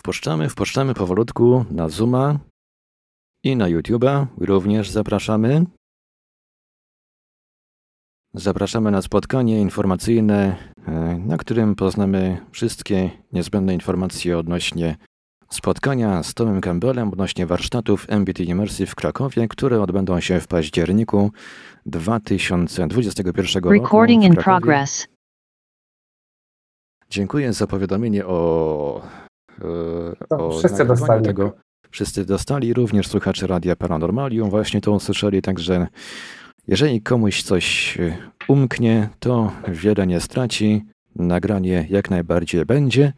Wpuszczamy, wpuszczamy powolutku na Zooma i na YouTube'a. Również zapraszamy. Zapraszamy na spotkanie informacyjne, e, na którym poznamy wszystkie niezbędne informacje odnośnie spotkania z Tomem Campbellem odnośnie warsztatów MBT Immersive w Krakowie, które odbędą się w październiku 2021 roku. Recording in progress. Dziękuję za powiadomienie o, o wszyscy dostali. tego. Wszyscy dostali, również słuchacze Radia Paranormalium właśnie to usłyszeli, także jeżeli komuś coś e, umknie, to wiele nie straci. Nagranie jak najbardziej będzie.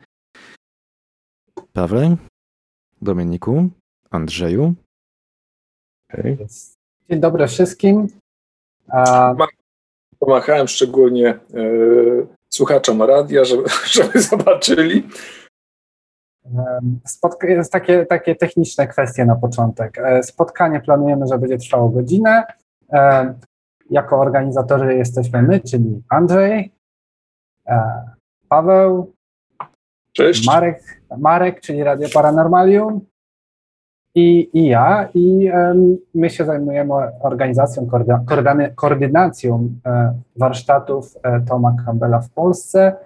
Pawle, Dominiku, Andrzeju, Okej. Dzień dobry wszystkim. A, Pomachałem szczególnie e, słuchaczom radia, żeby, żeby zobaczyli. Spotka- jest takie, takie techniczne kwestie na początek. E, Spotkanie planujemy, że będzie trwało godzinę. E, Jako organizatorzy jesteśmy my, czyli Andrzej, e, Paweł, Cześć. Marek, Marek, czyli Radio Paranormalium i, i ja. I my się zajmujemy organizacją, koordynacją warsztatów Toma Campbella w Polsce.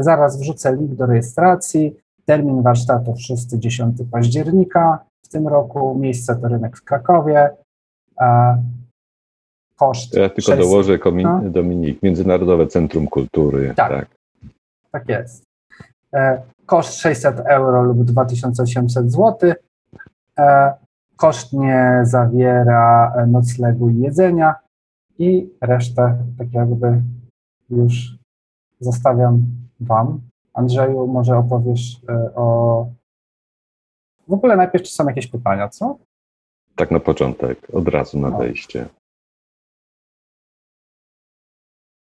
Zaraz wrzucę link do rejestracji. Termin warsztatów 6-10 października w tym roku. Miejsce to rynek w Krakowie. Koszt Ja tylko 600 dołożę komi- No. Dominik, Międzynarodowe Centrum Kultury. Tak. tak. Tak jest. E, Koszt 600 euro lub 2800 zł. E, Koszt nie zawiera noclegu i jedzenia i resztę tak jakby już zostawiam Wam. Andrzeju, może opowiesz e, o... W ogóle najpierw, czy są jakieś pytania, co? Tak na początek, od razu na No. wejście.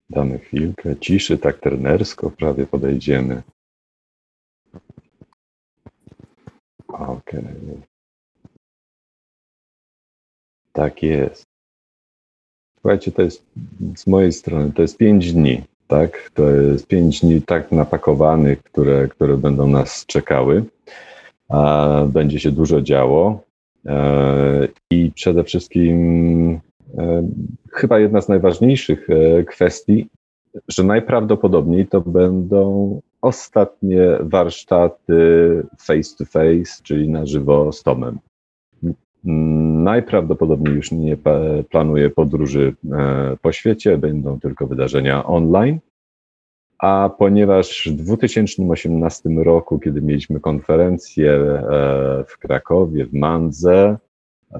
Damy chwilkę ciszy, tak trenersko prawie podejdziemy. Okej. Tak jest. Słuchajcie, to jest z mojej strony, to jest pięć dni, tak? To jest pięć dni tak napakowanych, które, które będą nas czekały. A będzie się dużo działo. E, I przede wszystkim e, chyba jedna z najważniejszych e, kwestii, że najprawdopodobniej to będą ostatnie warsztaty face to face, czyli na żywo z Tomem. Najprawdopodobniej już nie planuję podróży e, po świecie, będą tylko wydarzenia online. A ponieważ w 2018 roku, kiedy mieliśmy konferencję e, w Krakowie, w Mandze,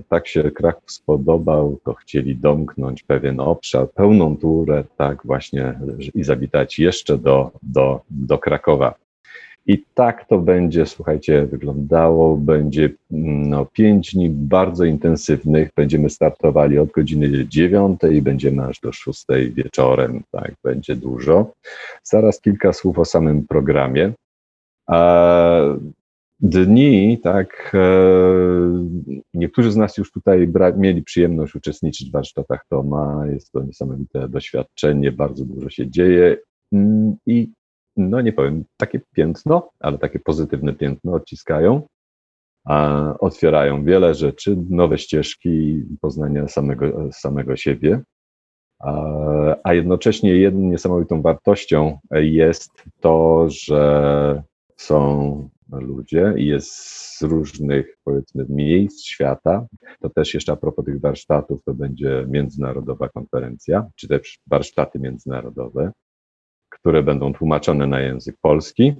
tak się Kraków spodobał, to chcieli domknąć pewien obszar, pełną turę, tak właśnie i zawitać jeszcze do, do, do Krakowa. I tak to będzie, słuchajcie, wyglądało. Będzie mm, no, pięć dni bardzo intensywnych. Będziemy startowali od godziny dziewiątej, będziemy aż do szóstej wieczorem, tak, będzie dużo. Zaraz kilka słów o samym programie. Dni, tak, e, niektórzy z nas już tutaj mieli przyjemność uczestniczyć w warsztatach Toma. Jest to niesamowite doświadczenie, bardzo dużo się dzieje Mm, i no nie powiem, takie piętno, ale takie pozytywne piętno odciskają, a otwierają wiele rzeczy, nowe ścieżki poznania samego, samego siebie. A, jednocześnie jedną niesamowitą wartością jest to, że są ludzie i jest z różnych, powiedzmy, miejsc świata. To też jeszcze a propos tych warsztatów, to będzie międzynarodowa konferencja, czy też warsztaty międzynarodowe które będą tłumaczone na język polski.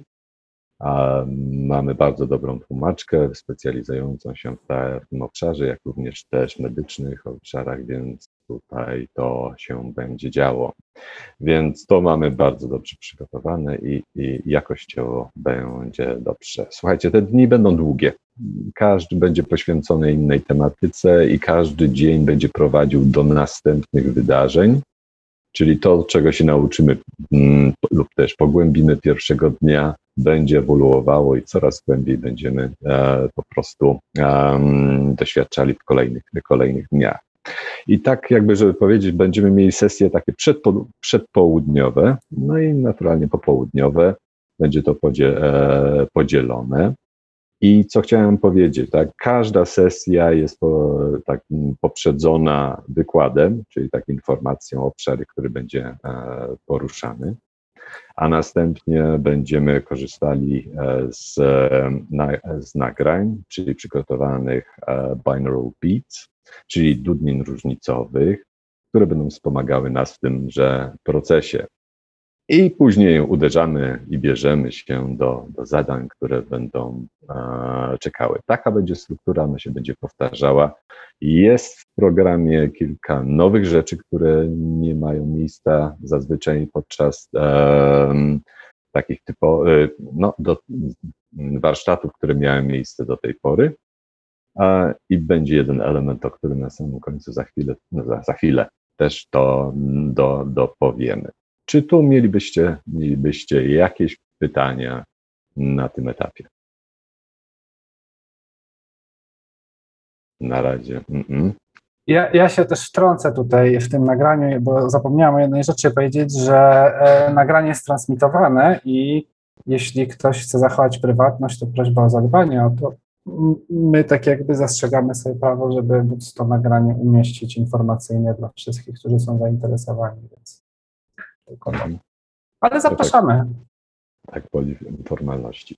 A mamy bardzo dobrą tłumaczkę specjalizującą się w, ta, w tym obszarze, jak również też medycznych obszarach, więc tutaj to się będzie działo. Więc to mamy bardzo dobrze przygotowane i, i jakościowo będzie dobrze. Słuchajcie, te dni będą długie. Każdy będzie poświęcony innej tematyce i każdy dzień będzie prowadził do następnych wydarzeń. Czyli to, czego się nauczymy mm, lub też pogłębimy pierwszego dnia, będzie ewoluowało i coraz głębiej będziemy e, po prostu doświadczali w kolejnych, kolejnych dniach. I tak jakby, żeby powiedzieć, będziemy mieli sesje takie przedpo, przedpołudniowe, no i naturalnie popołudniowe. Będzie to e, podzielone. I co chciałem powiedzieć, tak, każda sesja jest po, tak, poprzedzona wykładem, czyli taką informacją obszary, który będzie e, poruszany, a następnie będziemy korzystali e, z, na, z nagrań, czyli przygotowanych e, binaural beats, czyli dudnin różnicowych, które będą wspomagały nas w tymże procesie. I później uderzamy i bierzemy się do, do zadań, które będą e, czekały. Taka będzie struktura, ona się będzie powtarzała. Jest w programie kilka nowych rzeczy, które nie mają miejsca zazwyczaj podczas e, takich typo, e, no, do, warsztatów, które miały miejsce do tej pory. I będzie jeden element, o którym na samym końcu za chwilę, no za, za chwilę też to do, dopowiemy. Czy tu mielibyście, mielibyście jakieś pytania na tym etapie? Na razie. Mm -mm. Ja, ja się też wtrącę tutaj w tym nagraniu, bo zapomniałam o jednej rzeczy powiedzieć, że e, nagranie jest transmitowane i jeśli ktoś chce zachować prywatność, to prośba o zadbanie o to. My tak jakby zastrzegamy sobie prawo, żeby móc to nagranie umieścić informacyjnie dla wszystkich, którzy są zainteresowani, więc tylko. Ale zapraszamy. Tak, tak woli formalności.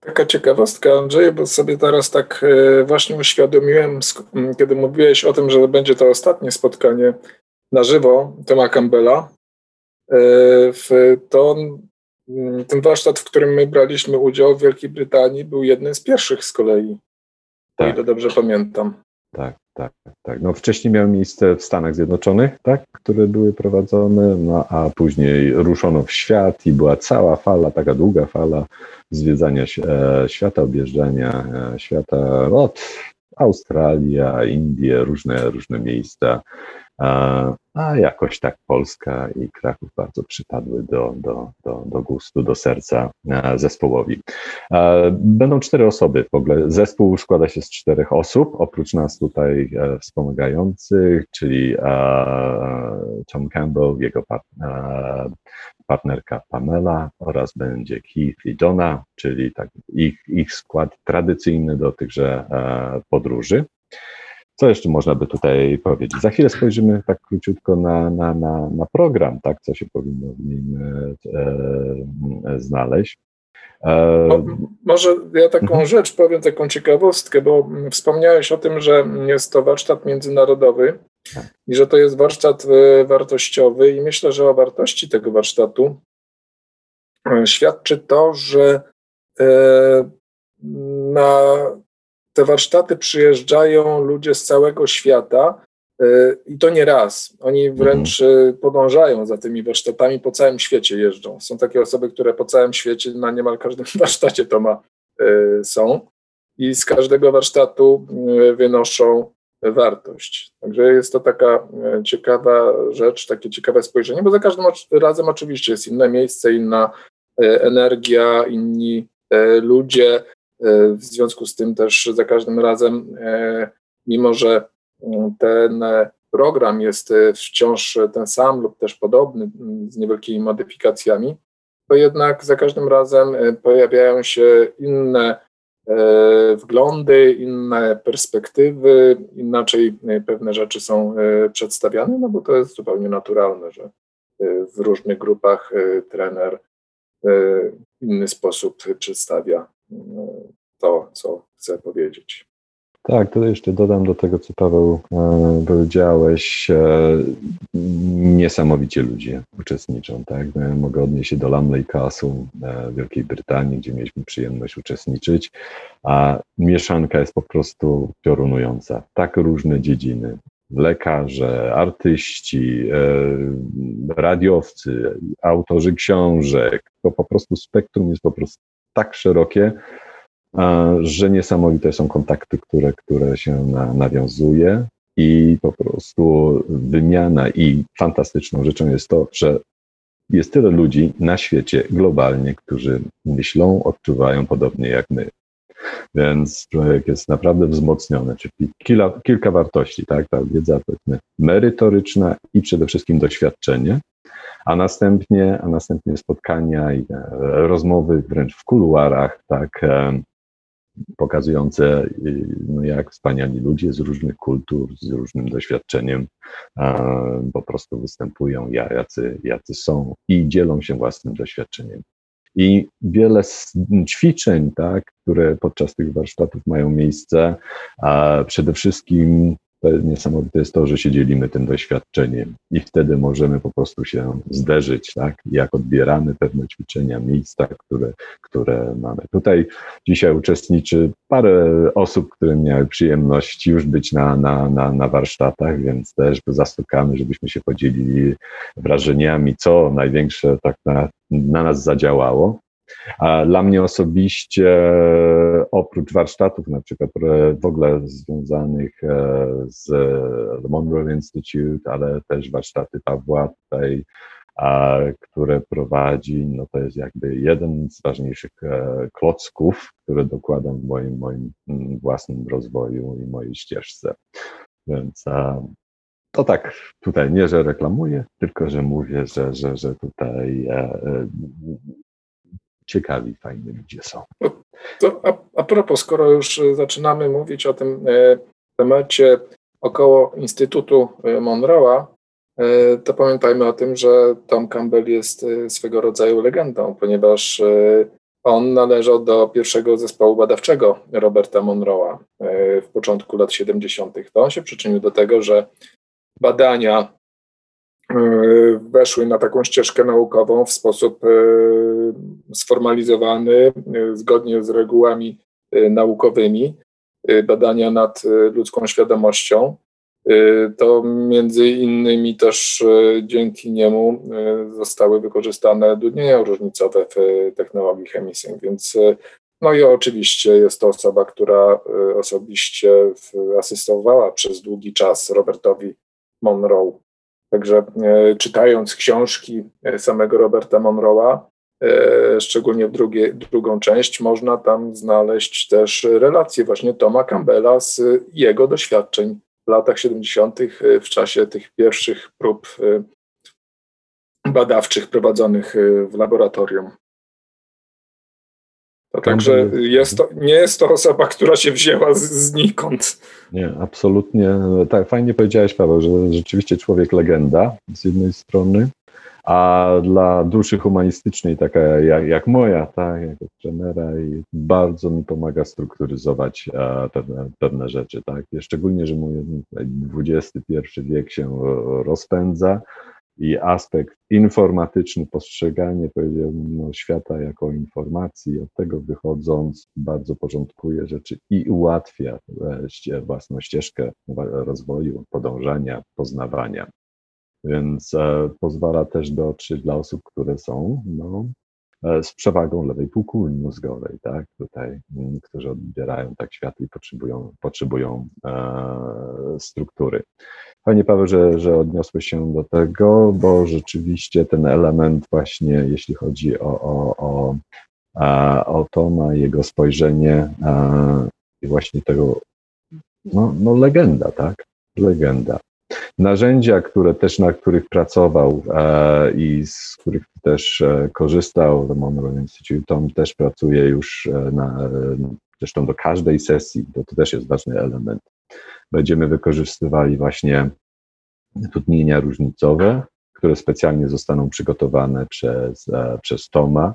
Taka ciekawostka, Andrzej, bo sobie teraz tak e, właśnie uświadomiłem, kiedy mówiłeś o tym, że będzie to ostatnie spotkanie na żywo Toma Campbella. E, to ten warsztat, w którym my braliśmy udział w Wielkiej Brytanii, był jednym z pierwszych z kolei, tak. o ile dobrze pamiętam. Tak, tak, tak. No wcześniej miały miejsce w Stanach Zjednoczonych, tak, które były prowadzone, no a później ruszono w świat i była cała fala, taka długa fala zwiedzania e, świata, objeżdżania e, świata od Australia, Indie, różne, różne miejsca. A jakoś tak Polska i Kraków bardzo przypadły do, do, do, do gustu, do serca zespołowi. Będą cztery osoby w ogóle. Zespół składa się z czterech osób, oprócz nas tutaj e, wspomagających, czyli Tom Campbell, jego partnerka Pamela oraz będzie Keith i Donna, czyli tak ich, ich skład tradycyjny do tychże e, podróży. Co jeszcze można by tutaj powiedzieć? Za chwilę spojrzymy tak króciutko na, na, na, na program, tak, co się powinno w nim e, e znaleźć. E, może ja taką mhm. rzecz powiem, taką ciekawostkę, bo wspomniałeś o tym, że jest to warsztat międzynarodowy tak. i że to jest warsztat e, wartościowy i myślę, że o wartości tego warsztatu świadczy to, że na te warsztaty przyjeżdżają ludzie z całego świata y, i to nie raz. Oni wręcz mhm. podążają za tymi warsztatami, po całym świecie jeżdżą. Są takie osoby, które po całym świecie, na niemal każdym warsztacie to ma, y, są i z każdego warsztatu wynoszą wartość. Także jest to taka ciekawa rzecz, takie ciekawe spojrzenie, bo za każdym razem oczywiście jest inne miejsce, inna energia, inni ludzie, w związku z tym też za każdym razem, e, mimo że mm, ten program jest e, wciąż ten sam lub też podobny mm, z niewielkimi modyfikacjami, to jednak za każdym razem pojawiają się inne wglądy, inne perspektywy, inaczej pewne rzeczy są przedstawiane, no bo to jest zupełnie naturalne, że w różnych grupach trener w inny sposób przedstawia to, co chcę powiedzieć. Tak, to jeszcze dodam do tego, co Paweł e, powiedziałeś. E, niesamowicie ludzie uczestniczą. Tak? Ja mogę odnieść się do Lamley Castle e, w Wielkiej Brytanii, gdzie mieliśmy przyjemność uczestniczyć, a mieszanka jest po prostu piorunująca. Tak różne dziedziny. Lekarze, artyści, e, radiowcy, autorzy książek. To po prostu spektrum jest po prostu tak szerokie, że niesamowite są kontakty, które, które się na, nawiązuje i po prostu wymiana i fantastyczną rzeczą jest to, że jest tyle ludzi na świecie globalnie, którzy myślą, odczuwają podobnie jak my. Więc człowiek jest naprawdę wzmocniony, czyli kilka, kilka wartości, tak? Ta wiedza powiedzmy merytoryczna i przede wszystkim doświadczenie, a następnie, a następnie spotkania i e, rozmowy wręcz w kuluarach, tak? pokazujące, no jak wspaniali ludzie z różnych kultur, z różnym doświadczeniem po prostu występują, jacy, jacy są i dzielą się własnym doświadczeniem. I wiele ćwiczeń, tak, które podczas tych warsztatów mają miejsce, przede wszystkim niesamowite jest to, że się dzielimy tym doświadczeniem i wtedy możemy po prostu się zderzyć, tak, jak odbieramy pewne ćwiczenia, miejsca, które, które mamy. Tutaj dzisiaj uczestniczy parę osób, które miały przyjemność już być na, na, na, na warsztatach, więc też zastukamy, żebyśmy się podzielili wrażeniami, co największe tak na, na nas zadziałało. Dla mnie osobiście, oprócz warsztatów, na przykład w ogóle związanych e, z The Monroe Institute, ale też warsztaty Pawła tutaj, które prowadzi, no to jest jakby jeden z ważniejszych e, klocków, które dokładam w moim, moim mm, własnym rozwoju i mojej ścieżce. Więc to tak tutaj nie, że reklamuję, tylko że mówię, że, że, że tutaj e, ciekawi, fajni ludzie są. To a, a propos, skoro już zaczynamy mówić o tym e, temacie około Instytutu e, Monroe'a, to pamiętajmy o tym, że Tom Campbell jest swego rodzaju legendą, ponieważ on należał do pierwszego zespołu badawczego Roberta Monroe'a w początku lat 70. To on się przyczynił do tego, że badania weszły na taką ścieżkę naukową w sposób e, sformalizowany, e, zgodnie z regułami naukowymi, badania nad ludzką świadomością. To między innymi też dzięki niemu zostały wykorzystane dudnienia różnicowe w technologii chemising, więc no i oczywiście jest to osoba, która osobiście asystowała przez długi czas Robertowi Monroe Także e, czytając książki e, samego Roberta Monroe'a, e, szczególnie drugie, drugą część, można tam znaleźć też relacje właśnie Toma Campbella z jego doświadczeń w latach 70. w czasie tych pierwszych prób badawczych prowadzonych w laboratorium. To także jest to, nie jest to osoba, która się wzięła z, znikąd. Nie, absolutnie. Tak, fajnie powiedziałeś, Paweł, że rzeczywiście człowiek legenda z jednej strony, a dla duszy humanistycznej, taka jak, jak moja, tak, jako trenera, i bardzo mi pomaga strukturyzować e, pewne, pewne rzeczy. Tak. Szczególnie, że mój XXI wiek się rozpędza i aspekt informatyczny, postrzeganie powiedziałbym, no, świata jako informacji, od tego wychodząc bardzo porządkuje rzeczy i ułatwia własną ścieżkę rozwoju, podążania, poznawania. Więc e, pozwala też dotrzeć dla osób, które są no, e, z przewagą lewej półkuli mózgowej, tak, tutaj, m, którzy odbierają tak świat i potrzebują, potrzebują e, struktury. Panie Paweł, że, że odniosłeś się do tego, bo rzeczywiście ten element właśnie, jeśli chodzi o, o, o, o Toma, jego spojrzenie i właśnie tego, no, no legenda, tak? Legenda. Narzędzia, które też na których pracował e, i z których też e, korzystał The Monroe Institute, Tom też pracuje już e, na, zresztą do każdej sesji, to, to też jest ważny element będziemy wykorzystywali właśnie trudnienia różnicowe, które specjalnie zostaną przygotowane przez, e, przez Toma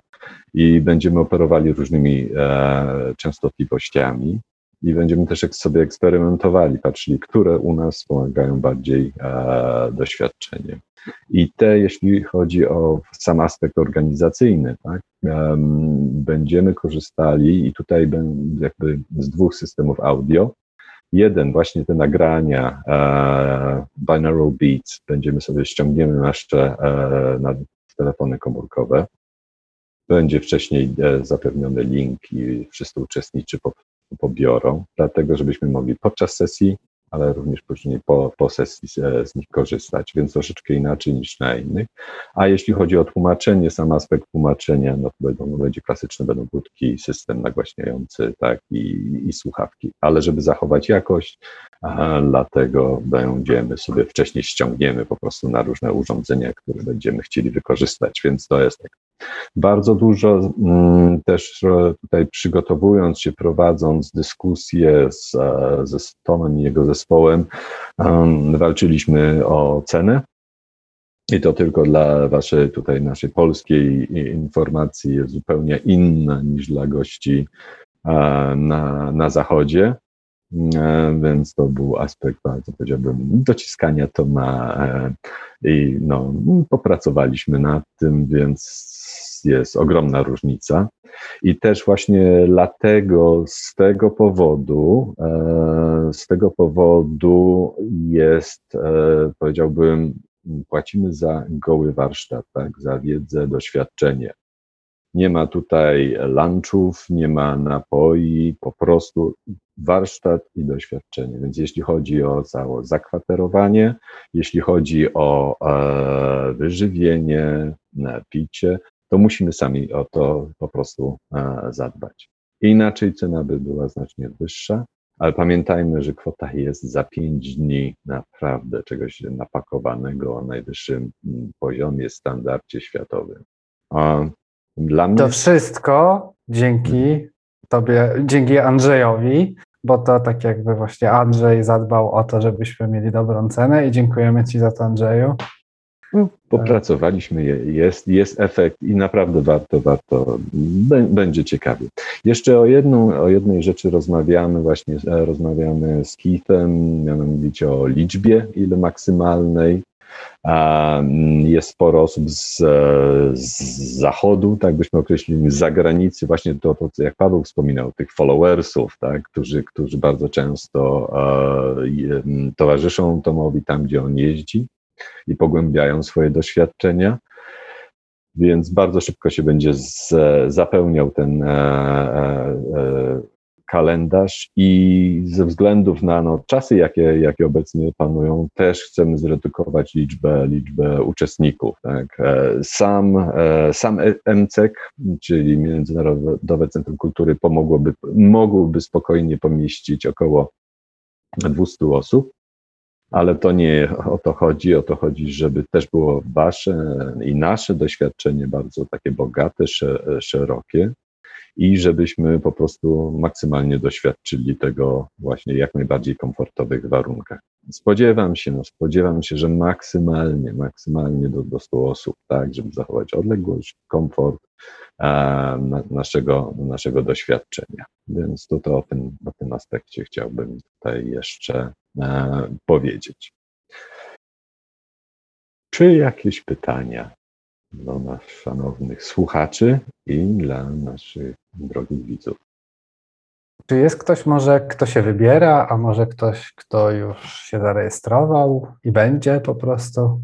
i będziemy operowali różnymi e, częstotliwościami i będziemy też sobie eksperymentowali, patrzyli, które u nas wspomagają bardziej e, doświadczenie. I te, jeśli chodzi o sam aspekt organizacyjny, tak, będziemy korzystali i tutaj jakby z dwóch systemów audio. Jeden, właśnie te nagrania e, binaural beats, będziemy sobie ściągniemy nasze e, na telefony komórkowe. Będzie wcześniej e, zapewniony link i wszyscy uczestnicy po, pobiorą, dlatego żebyśmy mogli podczas sesji ale również później po, po sesji z, z, nich korzystać, więc troszeczkę inaczej niż na innych. A jeśli chodzi o tłumaczenie, sam aspekt tłumaczenia, no to będą, będzie klasyczne, będą budki, system nagłaśniający, tak, i, i słuchawki. Ale żeby zachować jakość, dlatego będziemy sobie wcześniej ściągniemy po prostu na różne urządzenia, które będziemy chcieli wykorzystać, więc to jest tak. Bardzo dużo mm, też e, tutaj przygotowując się, prowadząc dyskusje z, e, Tomem i jego zespołem, walczyliśmy o cenę i to tylko dla waszej tutaj naszej polskiej informacji jest zupełnie inna niż dla gości na, na zachodzie. E, więc to był aspekt bardzo, powiedziałbym, dociskania to na e, i no, popracowaliśmy nad tym, więc jest ogromna różnica. I też właśnie dlatego, z tego powodu, e, z tego powodu jest, powiedziałbym, płacimy za goły warsztat, tak, za wiedzę, doświadczenie. Nie ma tutaj lunchów, nie ma napoi, po prostu warsztat i doświadczenie. Więc jeśli chodzi o całe zakwaterowanie, jeśli chodzi o e, wyżywienie, picie, to musimy sami o to po prostu e, zadbać. Inaczej cena by była znacznie wyższa, ale pamiętajmy, że kwota jest za pięć dni naprawdę czegoś napakowanego o najwyższym mm, poziomie, standardzie światowym. Dla mnie... To wszystko dzięki Tobie, dzięki Andrzejowi, bo to tak jakby właśnie Andrzej zadbał o to, żebyśmy mieli dobrą cenę i dziękujemy Ci za to, Andrzeju. Popracowaliśmy, jest, jest efekt i naprawdę warto, warto, będzie ciekawie. Jeszcze o, jedną, o jednej rzeczy rozmawiamy, właśnie e, rozmawiamy z Keithem, mianowicie o liczbie, ile maksymalnej. Mm, jest sporo osób z, z zachodu, tak byśmy określili, z zagranicy, właśnie to, to jak Paweł wspominał, tych followersów, tak, którzy, którzy bardzo często e, towarzyszą Tomowi tam, gdzie on jeździ i pogłębiają swoje doświadczenia. Więc bardzo szybko się będzie z, zapełniał ten e, e, kalendarz i ze względów na no, czasy, jakie, jakie obecnie panują, też chcemy zredukować liczbę, liczbę uczestników. Tak? E, sam, e, sam MCEK, czyli Międzynarodowe Centrum Kultury, pomogłoby, mogłoby spokojnie pomieścić około 200 osób. Ale to nie o to chodzi, o to chodzi, żeby też było wasze i nasze doświadczenie bardzo takie bogate, szerokie, i żebyśmy po prostu maksymalnie doświadczyli tego właśnie jak najbardziej komfortowych warunkach. Spodziewam się, no spodziewam się, że maksymalnie, maksymalnie do, do 100 osób, tak, żeby zachować odległość, komfort e, na, naszego, naszego doświadczenia. Więc to, to o, tym, o tym aspekcie chciałbym tutaj jeszcze e, powiedzieć. Czy jakieś pytania? Dla nas szanownych słuchaczy i dla naszych drogich widzów. Czy jest ktoś może, kto się wybiera, a może ktoś, kto już się zarejestrował i będzie po prostu?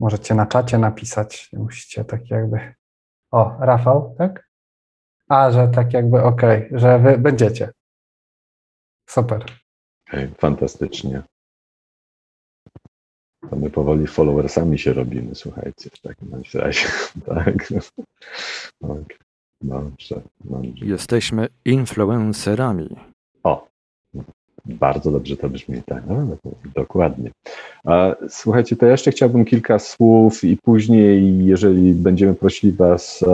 Możecie na czacie napisać, nie musicie tak jakby. O, Rafał, tak? A, że tak jakby okej, okay, że wy będziecie. Super. Fantastycznie. To my powoli followersami się robimy, słuchajcie, w takim razie. tak. tak. Dobrze, dobrze. Jesteśmy influencerami. O, bardzo dobrze to brzmi, tak, no, dokładnie. Słuchajcie, to jeszcze chciałbym kilka słów i później, jeżeli będziemy prosili Was e,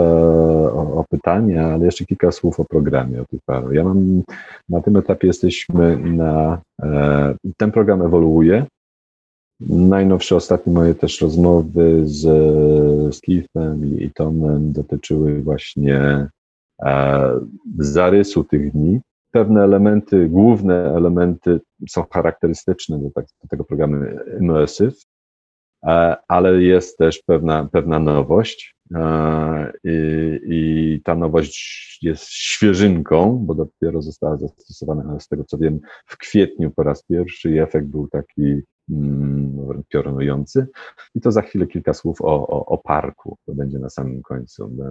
o, o pytania, ale jeszcze kilka słów o programie, o tych paru. Ja mam, na tym etapie jesteśmy na, e, ten program ewoluuje, Najnowsze, ostatnie moje też rozmowy z, z Keithem i, Tomem dotyczyły właśnie e, zarysu tych dni. Pewne elementy, główne elementy są charakterystyczne do, tak, do tego programu Immersive, e, ale jest też pewna, pewna nowość. E, I, I ta nowość jest świeżynką, bo dopiero została zastosowana, z tego co wiem, w kwietniu po raz pierwszy i efekt był taki piorunujący. I to za chwilę kilka słów o, o, o, parku. To będzie na samym końcu do,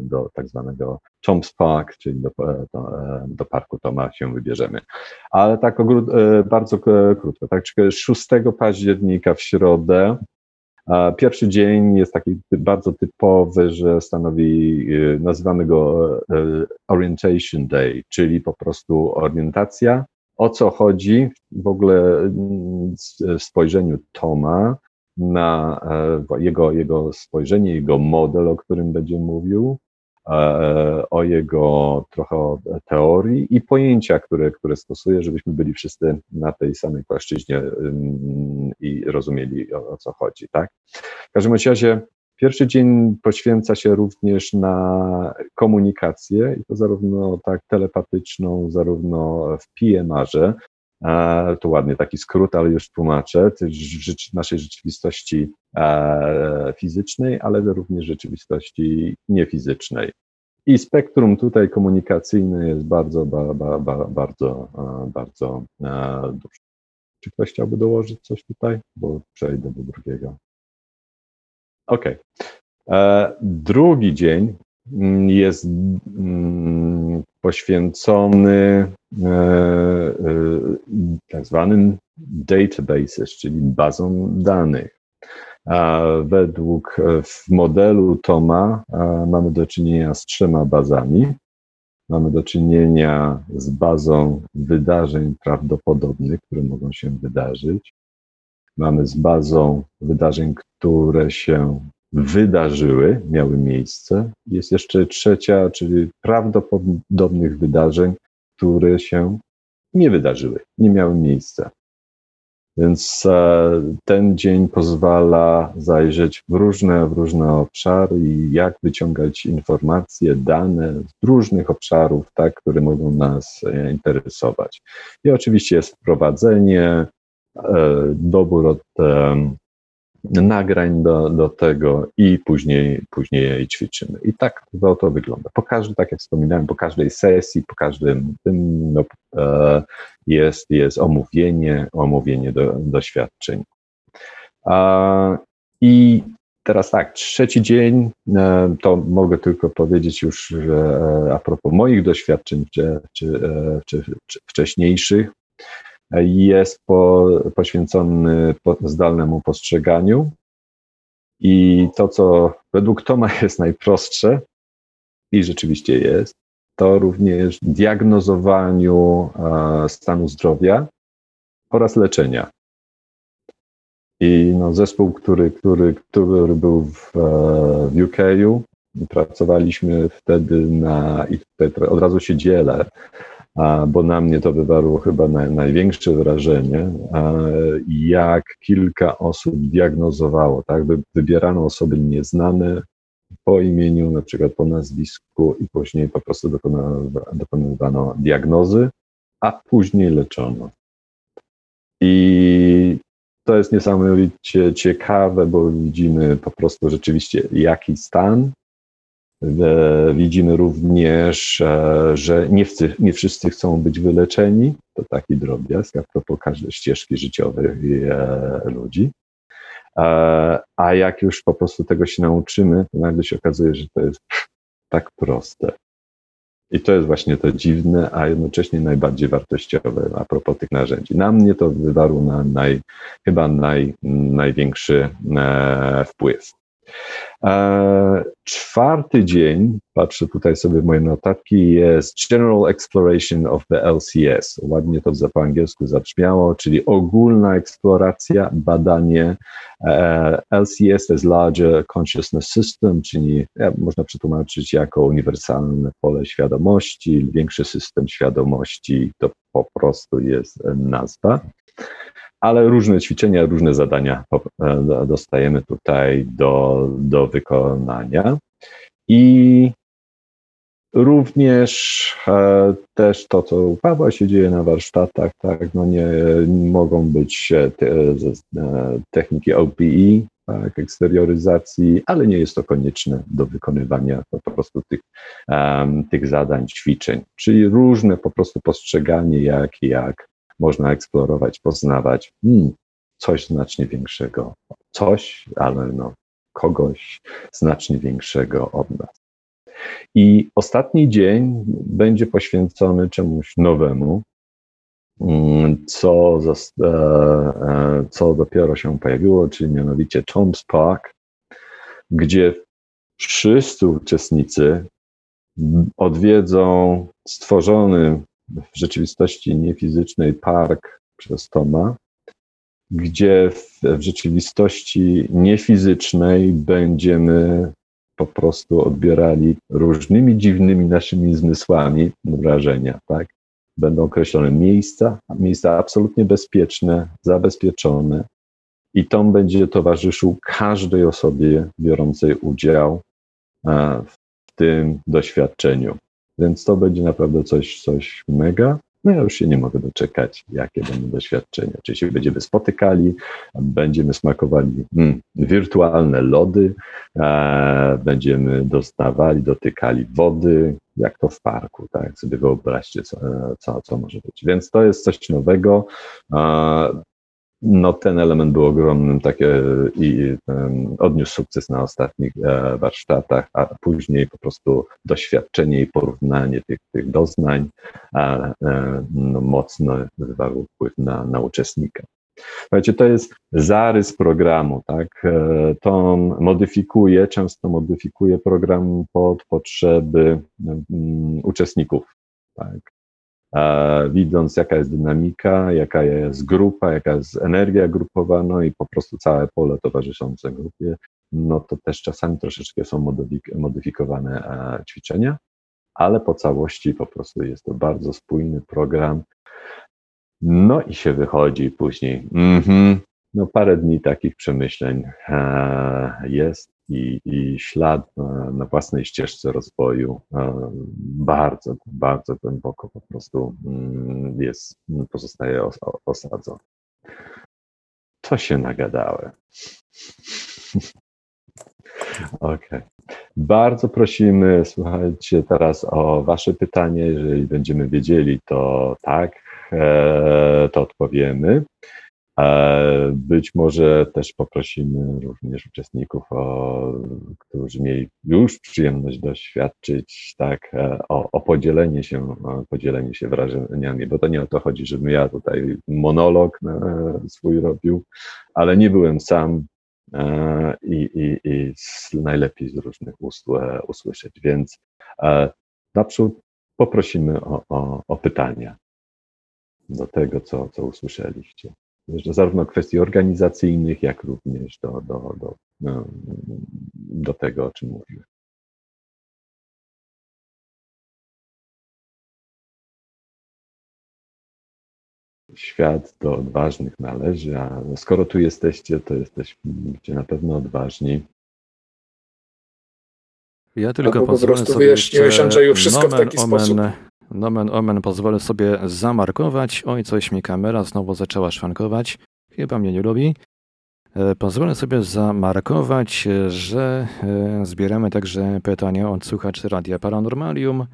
do tak zwanego Chomps Park, czyli do, do, do, parku Toma się wybierzemy. Ale tak e, bardzo krótko, tak, 6 października w środę Pierwszy dzień jest taki bardzo typowy, że stanowi, e, nazywamy go e, Orientation Day, czyli po prostu orientacja o co chodzi w ogóle mm, w spojrzeniu Toma na e, jego, jego spojrzenie, jego model, o którym będzie mówił, e, o jego trochę teorii i pojęcia, które, które stosuje, żebyśmy byli wszyscy na tej samej płaszczyźnie i rozumieli o, o co chodzi. Tak? W każdym razie Pierwszy dzień poświęca się również na komunikację, i to zarówno tak telepatyczną, zarówno w PMR-ze, to ładnie taki skrót, ale już tłumaczę, naszej rzeczywistości e, fizycznej, ale również rzeczywistości niefizycznej. I spektrum tutaj komunikacyjne jest bardzo, ba, ba, ba, bardzo, bardzo e, duże. Czy ktoś chciałby dołożyć coś tutaj? Bo przejdę do drugiego. Okej. Okay. E, drugi dzień mm, jest mm, poświęcony e, e, tak zwanym databases, czyli bazom danych. Według w modelu Toma mamy do czynienia z trzema bazami. Mamy do czynienia z bazą wydarzeń prawdopodobnych, które mogą się wydarzyć. Mamy z bazą wydarzeń, które się wydarzyły, miały miejsce. Jest jeszcze trzecia, czyli prawdopodobnych wydarzeń, które się nie wydarzyły, nie miały miejsca. Więc e, ten dzień pozwala zajrzeć w różne, w różne obszary i jak wyciągać informacje, dane z różnych obszarów, tak, które mogą nas e, interesować. I oczywiście jest wprowadzenie, dobór od nagrań do, do tego i później, później je ćwiczymy. I tak to, to wygląda. Po każdym, tak jak wspominałem, po każdej sesji, po każdym tym no, e, jest, jest omówienie, omówienie do, doświadczeń. I teraz tak, trzeci dzień, e, to mogę tylko powiedzieć już e, a propos moich doświadczeń czy, czy, czy wcześniejszych, jest po, poświęcony zdalnemu postrzeganiu. I to, co według Toma jest najprostsze, i rzeczywiście jest, to również diagnozowaniu stanu zdrowia oraz leczenia. I no, zespół, który, który, który był w, e, w UK, pracowaliśmy wtedy na, i tutaj od razu się dzielę, bo na mnie to wywarło chyba największe wrażenie, jak kilka osób diagnozowało, tak, wybierano osoby nieznane po imieniu, na przykład po nazwisku i później po prostu dokonywano, diagnozy, a później leczono. I to jest niesamowicie ciekawe, bo widzimy po prostu rzeczywiście jaki stan widzimy również, e, że nie, wszyscy, nie wszyscy chcą być wyleczeni. To taki drobiazg a propos każdej ścieżki życiowej e, ludzi. A jak już po prostu tego się nauczymy, to nagle się okazuje, że to jest tak proste. I to jest właśnie to dziwne, a jednocześnie najbardziej wartościowe a propos tych narzędzi. Na mnie to wywarło na naj, chyba naj, największy wpływ. E, czwarty dzień, patrzę tutaj sobie w moje notatki, jest General Exploration of the LCS. Ładnie to po angielsku zabrzmiało, czyli ogólna eksploracja, badanie. E, LCS to jest Larger Consciousness System, czyli można przetłumaczyć jako uniwersalne pole świadomości, większy system świadomości, to po prostu jest nazwa ale różne ćwiczenia, różne zadania e, dostajemy tutaj do, do wykonania. I również e, też to, co u Pawła się dzieje na warsztatach, tak, no nie mogą być e, te, e, techniki OPE, tak, eksterioryzacji, ale nie jest to konieczne do wykonywania po prostu tych, um, tych zadań, ćwiczeń. Czyli różne po prostu postrzeganie, jak, jak można eksplorować, poznawać hmm, coś znacznie większego. Coś, ale no, kogoś znacznie większego od nas. I ostatni dzień będzie poświęcony czemuś nowemu, hmm, co, e, e, co dopiero się pojawiło, czyli mianowicie Tom's Park, gdzie wszyscy uczestnicy odwiedzą stworzony w rzeczywistości niefizycznej park przez Toma, gdzie w, w rzeczywistości niefizycznej będziemy po prostu odbierali różnymi dziwnymi naszymi zmysłami wrażenia, tak? Będą określone miejsca, miejsca absolutnie bezpieczne, zabezpieczone, i Tom będzie towarzyszył każdej osobie biorącej udział w tym doświadczeniu. Więc to będzie naprawdę coś, coś mega. No ja już się nie mogę doczekać, jakie będą doświadczenia. Oczywiście będziemy spotykali, będziemy smakowali mm, wirtualne lody, e, będziemy dostawali, dotykali wody, jak to w parku, tak? Sobie wyobraźcie, co, co, co może być. Więc to jest coś nowego. E, no ten element był ogromnym takie i um, odniósł sukces na ostatnich e, warsztatach, a później po prostu doświadczenie i porównanie tych, tych doznań a, e, no, mocno wywarło wpływ na, na uczestnika. Słuchajcie, to jest zarys programu, tak? E, to modyfikuje, często modyfikuje program pod potrzeby uczestników, tak? Widząc jaka jest dynamika, jaka jest grupa, jaka jest energia grupowa, no i po prostu całe pole towarzyszące grupie, no to też czasami troszeczkę są modyfik modyfikowane e, ćwiczenia, ale po całości po prostu jest to bardzo spójny program. No i się wychodzi później. Mm -hmm. No parę dni takich przemyśleń e, jest i, i ślad na, na, własnej ścieżce rozwoju e, bardzo, bardzo głęboko po prostu mm, jest, pozostaje osadzony. To się nagadałem. Okej. Okay. Bardzo prosimy, słuchajcie teraz o Wasze pytanie. Jeżeli będziemy wiedzieli, to tak, e, to odpowiemy. Być może też poprosimy również uczestników, o, którzy mieli już przyjemność doświadczyć, tak, e, o, o, podzielenie się, o podzielenie się wrażeniami, bo to nie o to chodzi, żebym ja tutaj monolog e, swój robił, ale nie byłem sam e, i, i, i najlepiej z różnych ust usłyszeć, więc naprzód poprosimy o, o, o pytania do tego, co, co usłyszeliście zarówno kwestii organizacyjnych, jak również do, do, do, no, do tego, o czym mówiłem. Świat do odważnych należy, a skoro tu jesteście, to jesteście na pewno odważni. Ja tylko Albo po prostu sobie wyjaśniłeś, Andrzeju, wszystko w taki omen, sposób. Nomen omen pozwolę sobie zamarkować. Oj, coś mi kamera znowu zaczęła szwankować. Chyba mnie nie lubi. E, pozwolę sobie zamarkować, że e, zbieramy także pytania od słuchaczy Radia Paranormalium,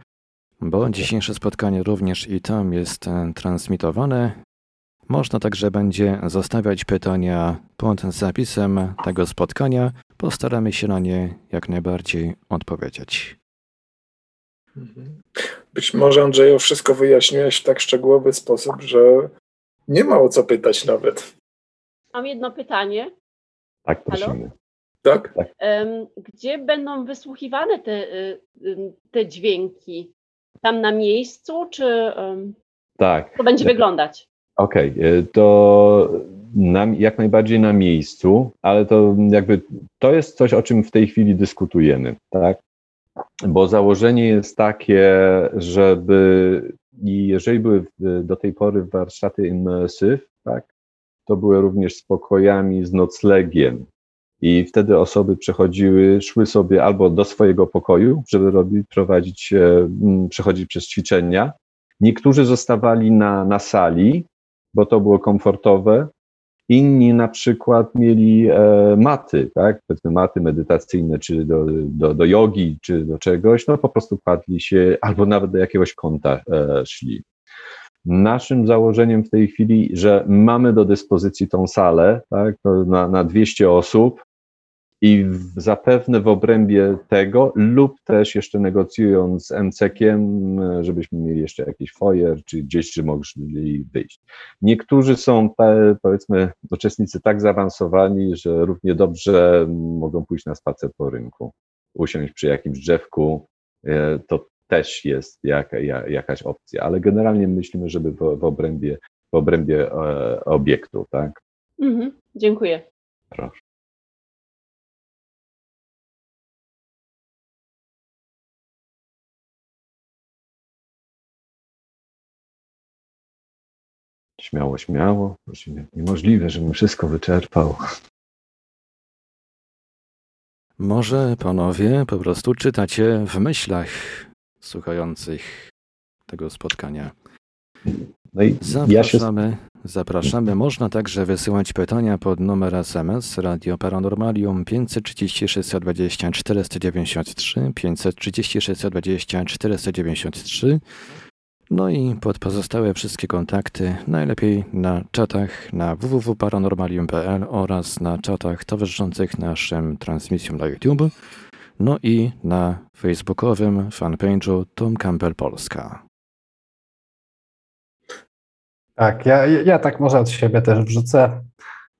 bo dzisiejsze spotkanie również i tam jest e, transmitowane. Można także będzie zostawiać pytania pod zapisem tego spotkania. Postaramy się na nie jak najbardziej odpowiedzieć. Być może Andrzeju wszystko wyjaśniłeś w tak szczegółowy sposób, że nie ma o co pytać nawet. Mam jedno pytanie. Tak, prosimy. Tak? tak. Gdzie będą wysłuchiwane te, te dźwięki? Tam na miejscu, czy tak. to będzie wyglądać? Okej, okay. to na, jak najbardziej na miejscu, ale to jakby to jest coś, o czym w tej chwili dyskutujemy, tak? Bo założenie jest takie, żeby i jeżeli były do tej pory warsztaty immersive, tak, to były również spokojami z noclegiem. I wtedy osoby przechodziły, szły sobie albo do swojego pokoju, żeby robić, prowadzić, przechodzić przez ćwiczenia. Niektórzy zostawali na, na sali, bo to było komfortowe. Inni na przykład mieli e, maty, tak? Maty medytacyjne, czy do, do, do jogi, czy do czegoś, no po prostu kładli się, albo nawet do jakiegoś kąta e, szli. Naszym założeniem w tej chwili, że mamy do dyspozycji tą salę tak, na, na 200 osób i w, zapewne w obrębie tego, lub też jeszcze negocjując z MCK-iem, żebyśmy mieli jeszcze jakiś foyer, czy gdzieś, czy mogli wyjść. Niektórzy są, powiedzmy, uczestnicy tak zaawansowani, że równie dobrze mogą pójść na spacer po rynku, usiąść przy jakimś drzewku. E, to też jest jaka, jakaś opcja, ale generalnie myślimy, żeby w, w obrębie, w obrębie e, obiektu, tak? Mhm, dziękuję. Proszę. Śmiało, śmiało. Niemożliwe, żebym wszystko wyczerpał. Może panowie po prostu czytacie w myślach słuchających tego spotkania. No i zapraszamy, ja się... zapraszamy. Można także wysyłać pytania pod numer SMS Radio Paranormalium 536 20 493 536 20 493 no i pod pozostałe wszystkie kontakty najlepiej na czatach na www.paranormalium.pl oraz na czatach towarzyszących naszym transmisjom na YouTube, no i na facebookowym fanpage'u Tom Campbell Polska. Tak, ja, ja tak może od siebie też wrzucę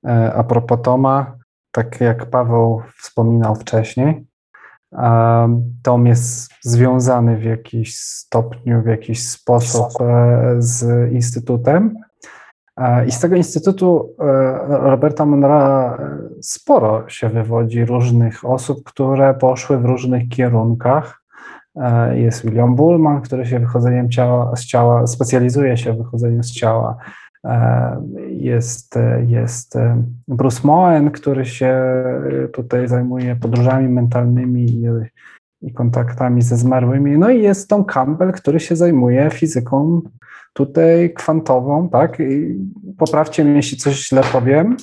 e, a propos Toma, tak jak Paweł wspominał wcześniej, Tom jest związany w jakiś stopniu, w jakiś sposób e, z Instytutem. I z tego Instytutu e, Roberta Monroe sporo się wywodzi różnych osób, które poszły w różnych kierunkach. E, jest William Bullman, który się wychodzeniem ciała, z ciała, specjalizuje się w wychodzeniu z ciała. Jest, jest Bruce Moen, który się tutaj zajmuje podróżami mentalnymi i, kontaktami ze zmarłymi. No i jest Tom Campbell, który się zajmuje fizyką tutaj kwantową, tak? I poprawcie mnie, jeśli coś źle powiem,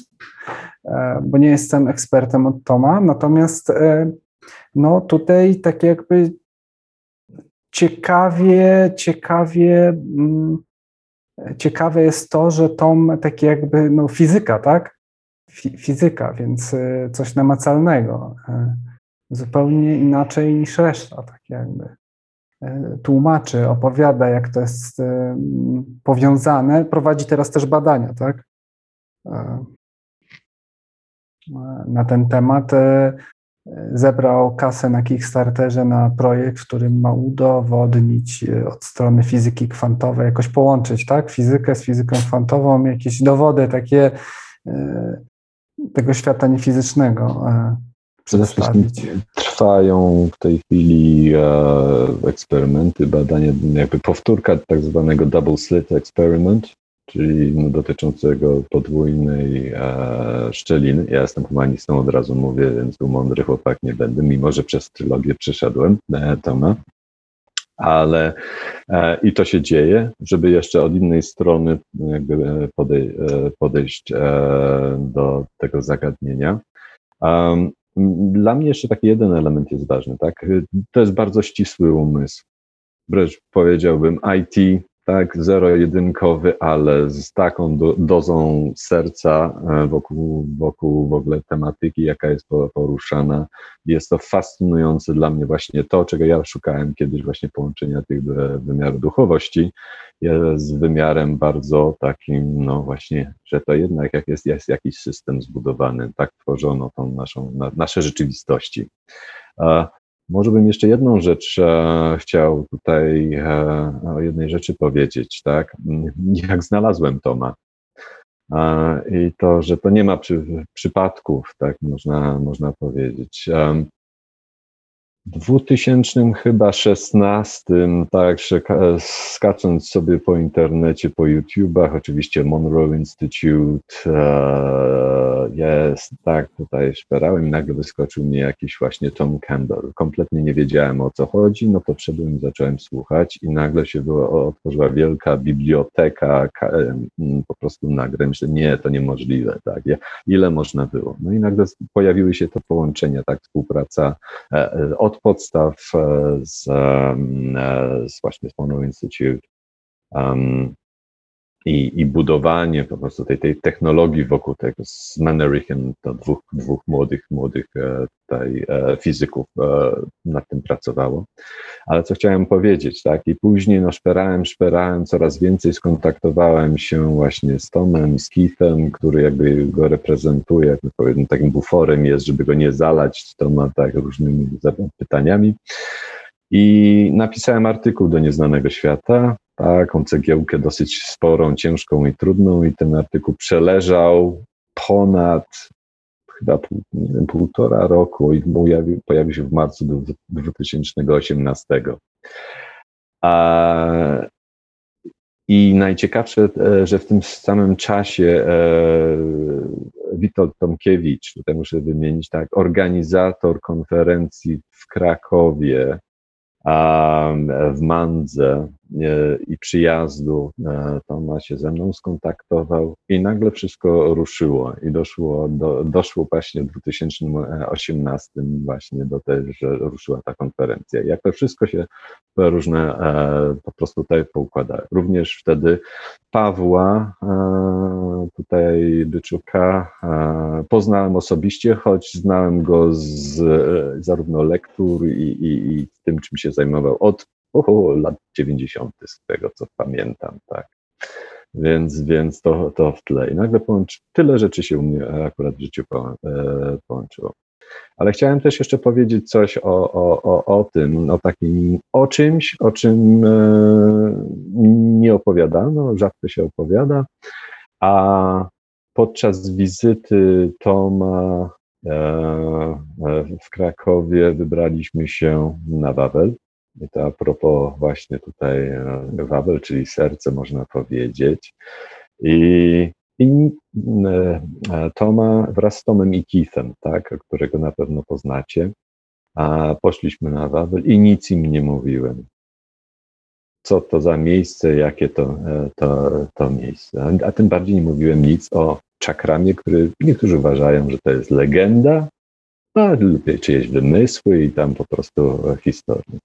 e, bo nie jestem ekspertem od Toma, natomiast e, no tutaj tak jakby ciekawie, ciekawie mm, ciekawe jest to, że Tom taki jakby no, fizyka, tak? fizyka, więc y, coś namacalnego. Y, zupełnie inaczej niż reszta, tak jakby. Y, tłumaczy, opowiada, jak to jest powiązane. Prowadzi teraz też badania, tak? Na ten temat zebrał kasę na Kickstarterze na projekt, w którym ma udowodnić e, od strony fizyki kwantowej, jakoś połączyć, tak, fizykę z fizyką kwantową, jakieś dowody takie e, tego świata niefizycznego e, przedstawić. Trwają w tej chwili eksperymenty, badania, jakby powtórka tak zwanego double slit experiment, czyli dotyczącego podwójnej e, szczeliny. Ja jestem humanistą, od razu mówię, więc tu mądry chłopak nie będę, mimo że przez trylogię przeszedłem e, Toma. Ale e, i to się dzieje, żeby jeszcze od innej strony jakby podej e, podejść e, do tego zagadnienia. Um, dla mnie jeszcze taki jeden element jest ważny, tak? To jest bardzo ścisły umysł. Wręcz powiedziałbym IT tak, zero-jedynkowy, ale z taką do, dozą serca e, wokół, wokół w ogóle tematyki, jaka jest poruszana. Jest to fascynujące dla mnie właśnie to, czego ja szukałem kiedyś, właśnie połączenia tych wymiarów duchowości z wymiarem bardzo takim, no właśnie, że to jednak jak jest, jest jakiś system zbudowany, tak tworzono tą naszą, na, nasze rzeczywistości. Może bym jeszcze jedną rzecz e, chciał tutaj e, o jednej rzeczy powiedzieć, tak? Jak znalazłem Toma. E, I to, że to nie ma przy, przypadków, tak można, można powiedzieć. E, 2000 chyba 16, tak, skacząc sobie po internecie, po YouTubach, oczywiście Monroe Institute, e, jest, tak, tutaj szperałem nagle wyskoczył mi jakiś właśnie Tom Campbell. Kompletnie nie wiedziałem o co chodzi, no to i zacząłem słuchać i nagle się otworzyła wielka biblioteka, po prostu nagle myślę, nie, to niemożliwe, tak, ile można było. No i nagle pojawiły się te połączenia, tak, współpraca e, e, od podstaw z, z właśnie z Institute um, i, i budowanie po prostu tej, tej technologii wokół tego z Mannerichem, to dwóch, dwóch młodych, młodych e, tutaj fizyków nad tym pracowało. Ale co chciałem powiedzieć, tak, i później no szperałem, szperałem, coraz więcej skontaktowałem się właśnie z Tomem, z Keithem, który jakby go reprezentuje, jakby powiedzmy takim buforem jest, żeby go nie zalać Toma tak różnymi pytaniami. I napisałem artykuł do Nieznanego Świata, taką cegiełkę dosyć sporą, ciężką i trudną, i ten artykuł przeleżał ponad chyba pół, nie wiem, półtora roku i pojawił, pojawił się w marcu 2018. A, I najciekawsze, e, że w tym samym czasie e, Witold Tomkiewicz, tutaj muszę wymienić tak, organizator konferencji w Krakowie, w Mandze i przyjazdu e, Toma się ze mną skontaktował i nagle wszystko ruszyło i doszło, do, doszło właśnie w 2018 właśnie do tego, że ruszyła ta konferencja. Jak to wszystko się różne e, po prostu tutaj poukłada. Również wtedy Pawła e, tutaj Byczuka poznałem osobiście, choć znałem go z zarówno lektur i, i, i tym, czym się zajmował od oho, lat 90. z tego, co pamiętam, tak. Więc, więc to, to w tle. I nagle połączy, tyle rzeczy się u mnie akurat w życiu e, połączyło. Ale chciałem też jeszcze powiedzieć coś o, o, o, o tym, o takim, o czymś, o czym e, nie opowiadano, rzadko się opowiada, a podczas wizyty Toma e w Krakowie wybraliśmy się na Wawel. I to a propos właśnie tutaj e, Wawel, czyli serce można powiedzieć. I, i e, e, Toma wraz z Tomem i Keithem, tak, którego na pewno poznacie, a poszliśmy na Wawel i nic im nie mówiłem. Co to za miejsce, jakie to, to, to miejsce. A tym bardziej nie mówiłem nic o czakramie, który niektórzy uważają, że to jest legenda, a lub czyjeś wymysły i tam po prostu historię.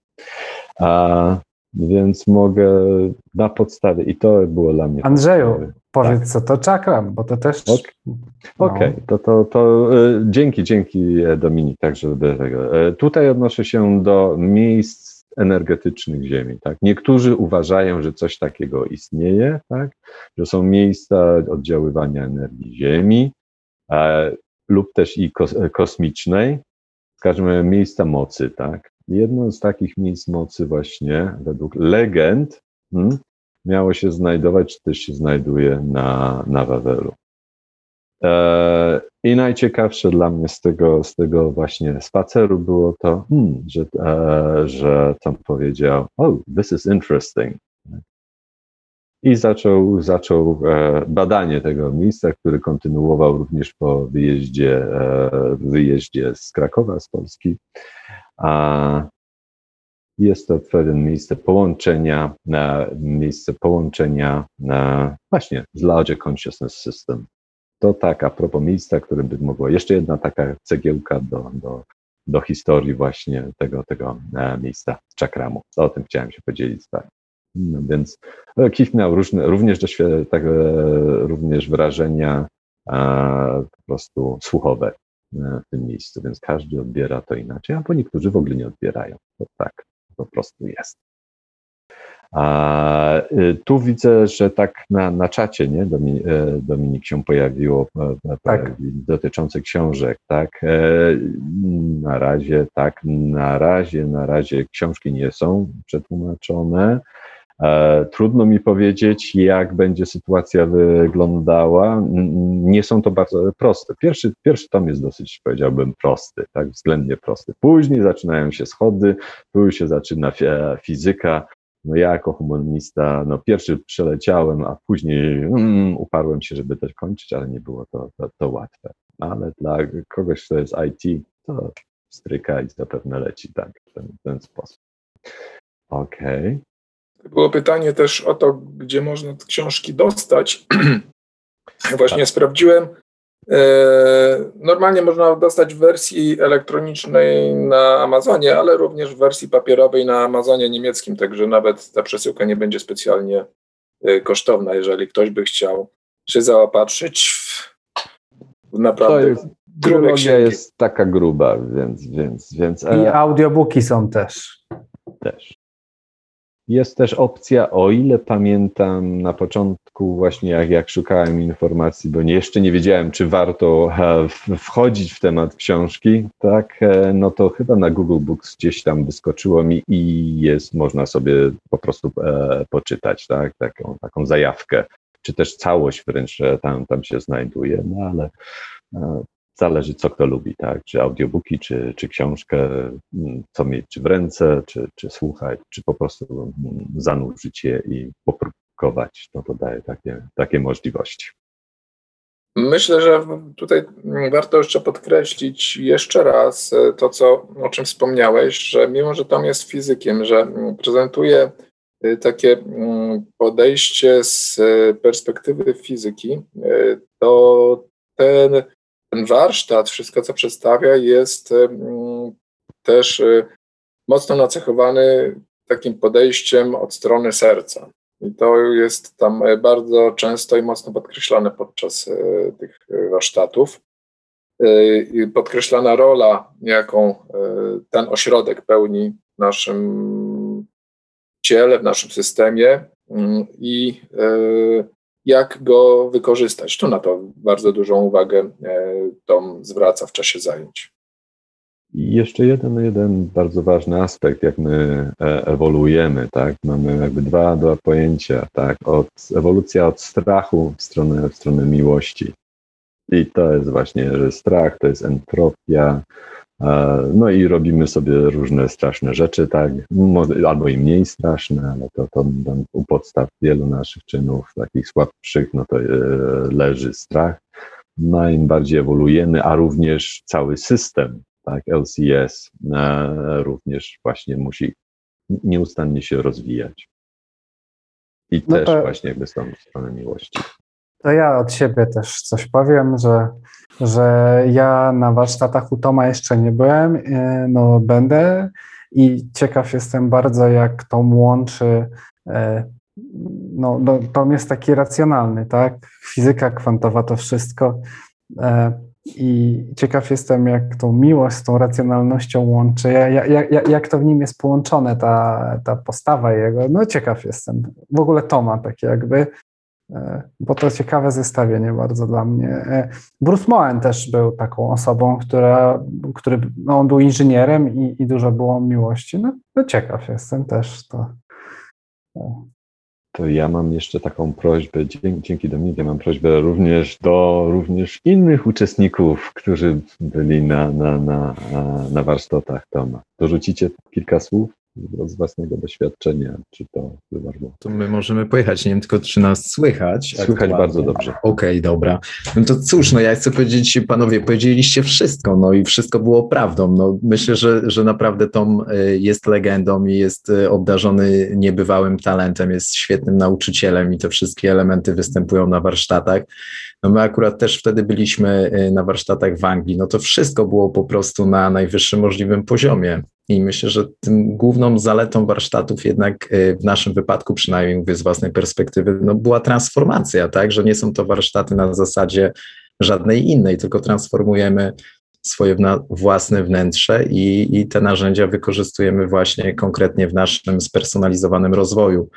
A więc mogę na podstawie, i to było dla mnie. Andrzeju, powiedz tak. co to czakram, bo to też. Okej, okay. no. to, to, to y, dzięki, dzięki e, Dominik, także do tego. E, tutaj odnoszę się do miejsc energetycznych Ziemi. Tak? Niektórzy uważają, że coś takiego istnieje, tak? że są miejsca oddziaływania energii Ziemi e, lub też i kos, kosmicznej, w każdym razie miejsca mocy, tak? Jedno z takich miejsc mocy właśnie według legend hmm, miało się znajdować, czy też się znajduje na, na Wawelu. E, I najciekawsze dla mnie z tego, z tego właśnie spaceru było to, hmm, że, e, że tam powiedział, oh, this is interesting. I zaczął, zaczął e, badanie tego miejsca, który kontynuował również po wyjeździe, e, wyjeździe z Krakowa, z Polski. Jest to pewien miejsce połączenia, miejsce połączenia właśnie z Larger Consciousness System. To tak a propos miejsca, które by mogło, jeszcze jedna taka cegiełka do, do, do historii właśnie tego, tego e, miejsca czakramu. O tym chciałem się podzielić z No więc e, Kif miał różne, również, tak, również wrażenia po prostu słuchowe w tym miejscu, więc każdy odbiera to inaczej, albo niektórzy w ogóle nie odbierają. To tak po prostu jest. A tu widzę, że tak na, na czacie, nie, Dominik, e, Dominik się pojawiło e, tak. dotyczące książek, tak. E, na razie, tak, na razie, na razie książki nie są przetłumaczone. E, trudno mi powiedzieć, jak będzie sytuacja wyglądała. Nie są to bardzo proste. Pierwszy, pierwszy tom jest dosyć, powiedziałbym, prosty, tak, względnie prosty. Później zaczynają się schody, tu się zaczyna fizyka. No ja jako humanista, no pierwszy przeleciałem, a później mm, uparłem się, żeby też kończyć, ale nie było to, to, to łatwe. Ale dla kogoś, kto jest IT, to stryka i zapewne leci tak, w ten, ten sposób. Okej. Okay. Było pytanie też o to, gdzie można te książki dostać. Właśnie tak. sprawdziłem. E, normalnie można dostać w wersji elektronicznej na Amazonie, ale również w wersji papierowej na Amazonie niemieckim, także nawet ta przesyłka nie będzie specjalnie e, kosztowna, jeżeli ktoś by chciał się zaopatrzyć w, naprawdę to jest, grube jest taka gruba, więc... więc, więc I audiobooki są też. Też. Jest też opcja, o ile pamiętam na początku, właśnie jak, jak szukałem informacji, bo nie, jeszcze nie wiedziałem, czy warto e, wchodzić w temat książki, tak, e, no to chyba na Google Books gdzieś tam wyskoczyło mi i jest, można sobie po prostu e, poczytać, tak, taką, taką zajawkę, czy też całość wręcz tam, tam się znajduje, no ale e, zależy co kto lubi, tak? Czy audiobooki, czy, czy książkę, mm, co mieć czy w ręce, czy, czy słuchać, czy po prostu mm, zanurzyć je i popróbować. No to daje takie, takie możliwości. Myślę, że tutaj warto jeszcze podkreślić jeszcze raz e, to, co, o czym wspomniałeś, że mimo, że Tom jest fizykiem, że mm, prezentuje e, takie podejście z e, perspektywy fizyki, to ten ten warsztat, wszystko co przedstawia, jest też y, mocno nacechowany takim podejściem od strony serca. I to jest tam e, bardzo często i mocno podkreślane podczas e, tych e, warsztatów. Podkreślana rola, jaką ten ośrodek pełni w naszym ciele, w naszym systemie mm, i jak go wykorzystać. Tu na to bardzo dużą uwagę e, Tom zwraca w czasie zajęć. Jeszcze jeden, jeden bardzo ważny aspekt, jak my e, ewoluujemy, tak? Mamy jakby dwa, dwa pojęcia, tak? Od, ewolucja od strachu w stronę, w stronę miłości. I to jest właśnie, że strach to jest entropia, no i robimy sobie różne straszne rzeczy, tak, albo i mniej straszne, ale to, to u podstaw wielu naszych czynów, takich słabszych, no to e, leży strach. No im bardziej ewoluujemy, a również cały system, tak, LCS e, również właśnie musi nieustannie się rozwijać. I no też to, właśnie jakby z tą stronę miłości. To ja od siebie też coś powiem, że że ja na warsztatach u Toma jeszcze nie byłem, e, no będę i ciekaw jestem bardzo, jak to łączy, e, no, no Tom jest taki racjonalny, tak? Fizyka kwantowa to wszystko e, i ciekaw jestem, jak tą miłość z tą racjonalnością łączy, jak, jak, jak to w nim jest połączone, ta, ta postawa jego, no ciekaw jestem. W ogóle Toma takie jakby, bo to ciekawe zestawienie bardzo dla mnie. E, Bruce Moen też był taką osobą, która, który, no on był inżynierem i, i dużo było miłości. No, no ciekaw jestem też to. E. To ja mam jeszcze taką prośbę, dzięki, dzięki mam prośbę również do również innych uczestników, którzy byli na, na, na, na warsztatach Toma. Dorzucicie kilka słów? Z własnego doświadczenia, czy to wywarło. To my możemy pojechać, nie wiem tylko, czy nas słychać. Słychać aktualnie. bardzo dobrze. Okej, okay, dobra. No to cóż, no ja chcę powiedzieć, panowie, powiedzieliście wszystko, no i wszystko było prawdą. No myślę, że, że naprawdę Tom y, jest legendą i jest y, obdarzony niebywałym talentem, jest świetnym nauczycielem i te wszystkie elementy występują na warsztatach. No my akurat też wtedy byliśmy y, na warsztatach w Anglii, no to wszystko było po prostu na najwyższym możliwym poziomie. I myślę, że tym główną zaletą warsztatów jednak y, w naszym wypadku, przynajmniej mówię z własnej perspektywy, no była transformacja, tak, że nie są to warsztaty na zasadzie żadnej innej, tylko transformujemy swoje własne wnętrze i, i te narzędzia wykorzystujemy właśnie konkretnie w naszym spersonalizowanym rozwoju.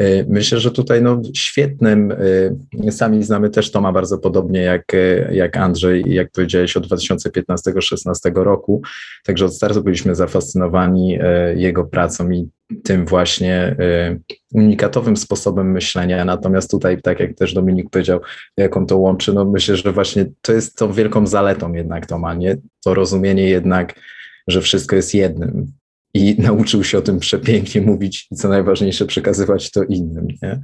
Y, myślę, że tutaj no, świetnym, y, sami znamy też Toma bardzo podobnie jak, y, jak Andrzej, jak powiedziałeś, od 2015-16 roku, także od startu byliśmy zafascynowani jego pracą i tym właśnie unikatowym sposobem myślenia. Natomiast tutaj, tak jak też Dominik powiedział, jak on to łączy, no myślę, że właśnie to jest tą wielką zaletą jednak Toma, nie? To rozumienie jednak, że wszystko jest jednym, i nauczył się o tym przepięknie mówić i co najważniejsze, przekazywać to innym. Nie?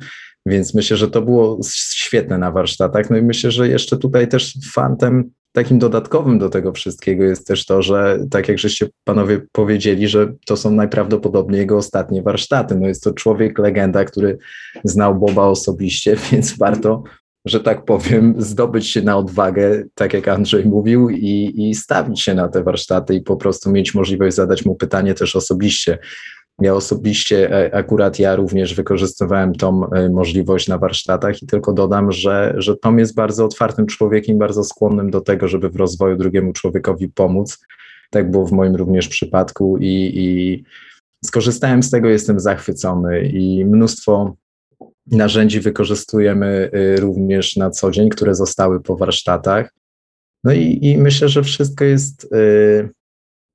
Więc myślę, że to było świetne na warsztatach. No i myślę, że jeszcze tutaj też fantem takim dodatkowym do tego wszystkiego jest też to, że tak jak żeście panowie powiedzieli, że to są najprawdopodobniej jego ostatnie warsztaty. No jest to człowiek legenda, który znał Boba osobiście, więc warto że tak powiem, zdobyć się na odwagę, tak jak Andrzej mówił, i, i stawić się na te warsztaty i po prostu mieć możliwość zadać mu pytanie też osobiście. Ja osobiście, e, akurat ja również wykorzystywałem tą e, możliwość na warsztatach i tylko dodam, że, że Tom jest bardzo otwartym człowiekiem, bardzo skłonnym do tego, żeby w rozwoju drugiemu człowiekowi pomóc. Tak było w moim również przypadku i, i skorzystałem z tego, jestem zachwycony i mnóstwo narzędzi wykorzystujemy y, również na co dzień, które zostały po warsztatach. No i, i myślę, że wszystko jest y,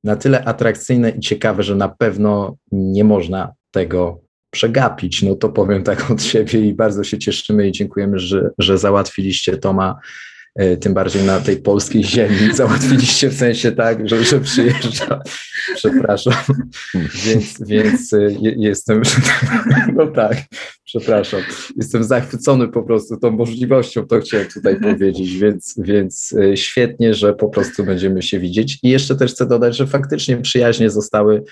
na tyle atrakcyjne i ciekawe, że na pewno nie można tego przegapić. No to powiem tak od siebie i bardzo się cieszymy i dziękujemy, że, że załatwiliście Toma E, tym bardziej na tej polskiej ziemi. Załatwiliście w sensie tak, że, że przyjeżdża. Przepraszam. Więc, więc e, jestem, no tak, przepraszam. Jestem zachwycony po prostu tą możliwością, to chciałem tutaj powiedzieć, więc, więc e, świetnie, że po prostu będziemy się widzieć. I jeszcze też chcę dodać, że faktycznie przyjaźnie zostały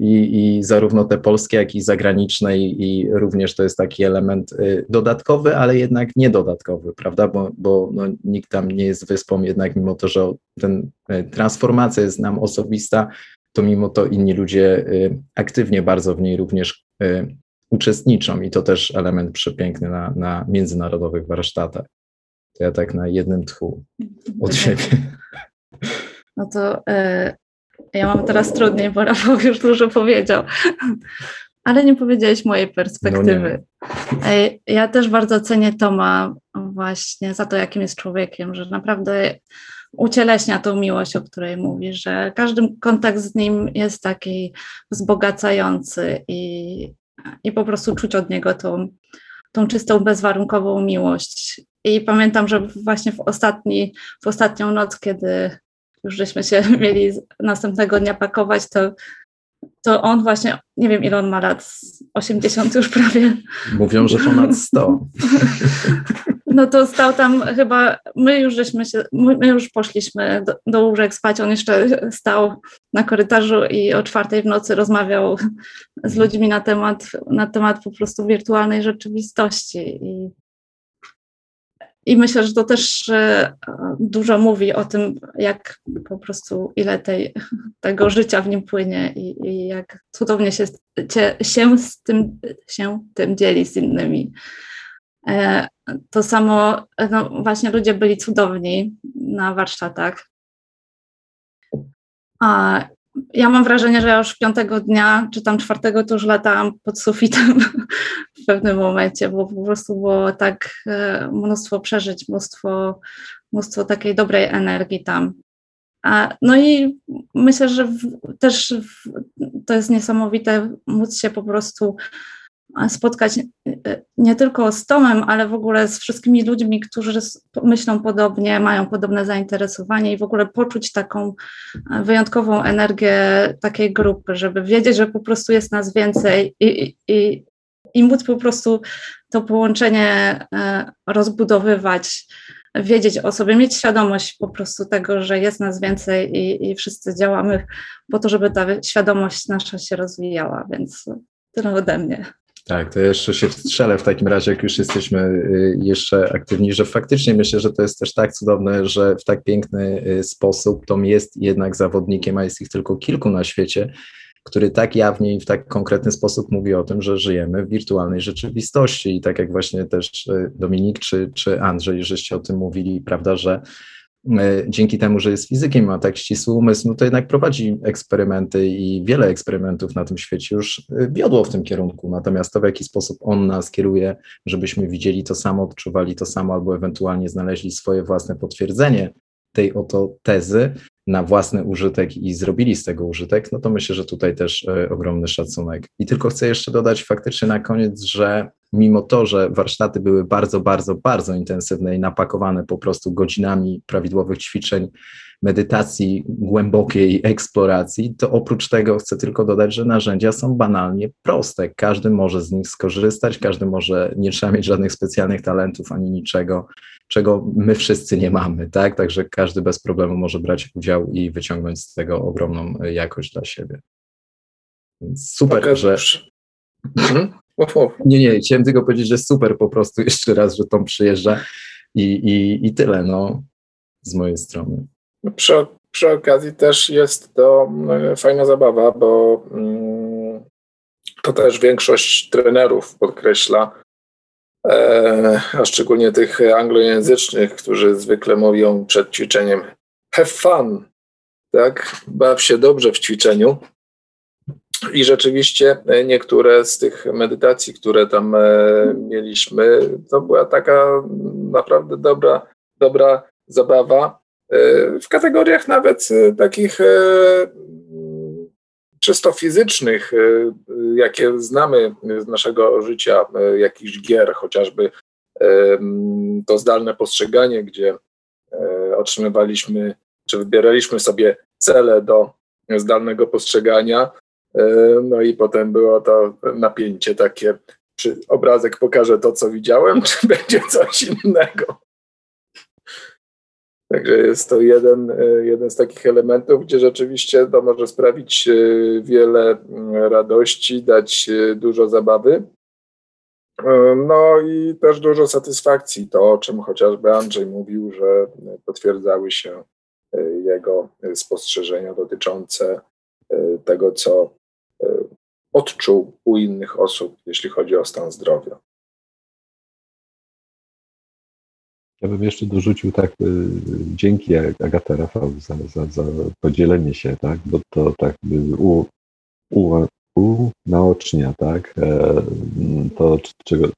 i, i zarówno te polskie, jak i zagraniczne i, i również to jest taki element dodatkowy, ale jednak niedodatkowy, prawda, bo, bo no, nikt tam nie jest wyspą, jednak mimo to, że ten e, transformacja jest nam osobista, to mimo to inni ludzie e, aktywnie bardzo w niej również e, uczestniczą i to też element przepiękny na, na międzynarodowych warsztatach. To ja tak na jednym tchu od siebie. No to y, ja mam teraz trudniej, bo Rafał już dużo powiedział ale nie powiedziałeś mojej perspektywy. No ja też bardzo cenię Toma właśnie za to, jakim jest człowiekiem, że naprawdę ucieleśnia tą miłość, o której mówi, że każdy kontakt z nim jest taki wzbogacający i, i po prostu czuć od niego tą, tą czystą, bezwarunkową miłość. I pamiętam, że właśnie w, ostatni, w ostatnią noc, kiedy już żeśmy się mieli następnego dnia pakować, to to on właśnie, nie wiem ile on ma lat, 80 już prawie. Mówią, że ponad 100. No to stał tam chyba, my już żeśmy się, my już poszliśmy do, do łóżek spać, on jeszcze stał na korytarzu i o czwartej w nocy rozmawiał z ludźmi na temat, na temat po prostu wirtualnej rzeczywistości i i myślę, że to też dużo mówi o tym, jak po prostu ile tej, tego życia w nim płynie i, i jak cudownie się, się, z tym, się tym dzieli z innymi. E, to samo, no właśnie ludzie byli cudowni na warsztatach. A ja mam wrażenie, że ja już piątego dnia, czy tam czwartego, to już latałam pod sufitem w pewnym momencie, bo po prostu było tak e, mnóstwo przeżyć, mnóstwo, mnóstwo takiej dobrej energii tam. A, no i myślę, że w, też w, to jest niesamowite móc się po prostu spotkać e, nie tylko z Tomem, ale w ogóle z wszystkimi ludźmi, którzy myślą podobnie, mają podobne zainteresowanie i w ogóle poczuć taką e, wyjątkową energię takiej grupy, żeby wiedzieć, że po prostu jest nas więcej i, i, i móc po prostu to połączenie e, rozbudowywać, wiedzieć o sobie, mieć świadomość po prostu tego, że jest nas więcej i, i wszyscy działamy po to, żeby ta świadomość nasza się rozwijała, więc tyle ode mnie. Tak, to jeszcze się wstrzelę w takim razie, jak już jesteśmy y, jeszcze aktywni, że faktycznie myślę, że to jest też tak cudowne, że w tak piękny y, sposób Tom jest jednak zawodnikiem, a jest ich tylko kilku na świecie, który tak jawnie i w tak konkretny sposób mówi o tym, że żyjemy w wirtualnej rzeczywistości. I tak jak właśnie też y, Dominik czy, czy Andrzej, żeście o tym mówili, prawda, że dzięki temu, że jest fizykiem, ma tak ścisły umysł, no to jednak prowadzi eksperymenty i wiele eksperymentów na tym świecie już e, wiodło w tym kierunku. Natomiast to, w jaki sposób on nas kieruje, żebyśmy widzieli to samo, odczuwali to samo, albo ewentualnie znaleźli swoje własne potwierdzenie tej oto tezy na własny użytek i zrobili z tego użytek, no to myślę, że tutaj też e, ogromny szacunek. I tylko chcę jeszcze dodać faktycznie na koniec, że mimo to, że warsztaty były bardzo, bardzo, bardzo intensywne i napakowane po prostu godzinami prawidłowych ćwiczeń, medytacji, głębokiej eksploracji, to oprócz tego chcę tylko dodać, że narzędzia są banalnie proste. Każdy może z nich skorzystać, każdy może, nie trzeba mieć żadnych specjalnych talentów ani niczego, czego my wszyscy nie mamy, tak? Także każdy bez problemu może brać udział i wyciągnąć z tego ogromną jakość dla siebie. Więc super, że. Mhm. Nie, nie, chciałem tylko powiedzieć, że super po prostu jeszcze raz, że Tom przyjeżdża i, i, i tyle, no, z mojej strony. Przy, przy okazji też jest to e, fajna zabawa, bo mm, to też większość trenerów podkreśla, a szczególnie tych anglojęzycznych, którzy zwykle mówią przed ćwiczeniem have fun, tak, baw się dobrze w ćwiczeniu, I rzeczywiście niektóre z tych medytacji, które tam mieliśmy, to była taka naprawdę dobra, dobra zabawa. W kategoriach nawet takich czysto fizycznych, jakie znamy z naszego życia, jakichś gier, chociażby to zdalne postrzeganie, gdzie e, otrzymywaliśmy, czy wybieraliśmy sobie cele do zdalnego postrzegania, e, no i potem było to napięcie takie, czy obrazek pokaże to, co widziałem, czy będzie coś innego. Także jest to jeden, e, jeden z takich elementów, gdzie rzeczywiście to może sprawić wiele mm, radości, dać dużo zabawy. No i też dużo satysfakcji, to o czym chociażby Andrzej mówił, że potwierdzały się e, jego spostrzeżenia dotyczące e, tego, co e, odczuł u innych osób, jeśli chodzi o stan zdrowia. Ja bym jeszcze dorzucił tak, dzięki Agata Rafał za, za, za podzielenie się, tak, bo to tak u, u, unaocznia, tak? E, to, czego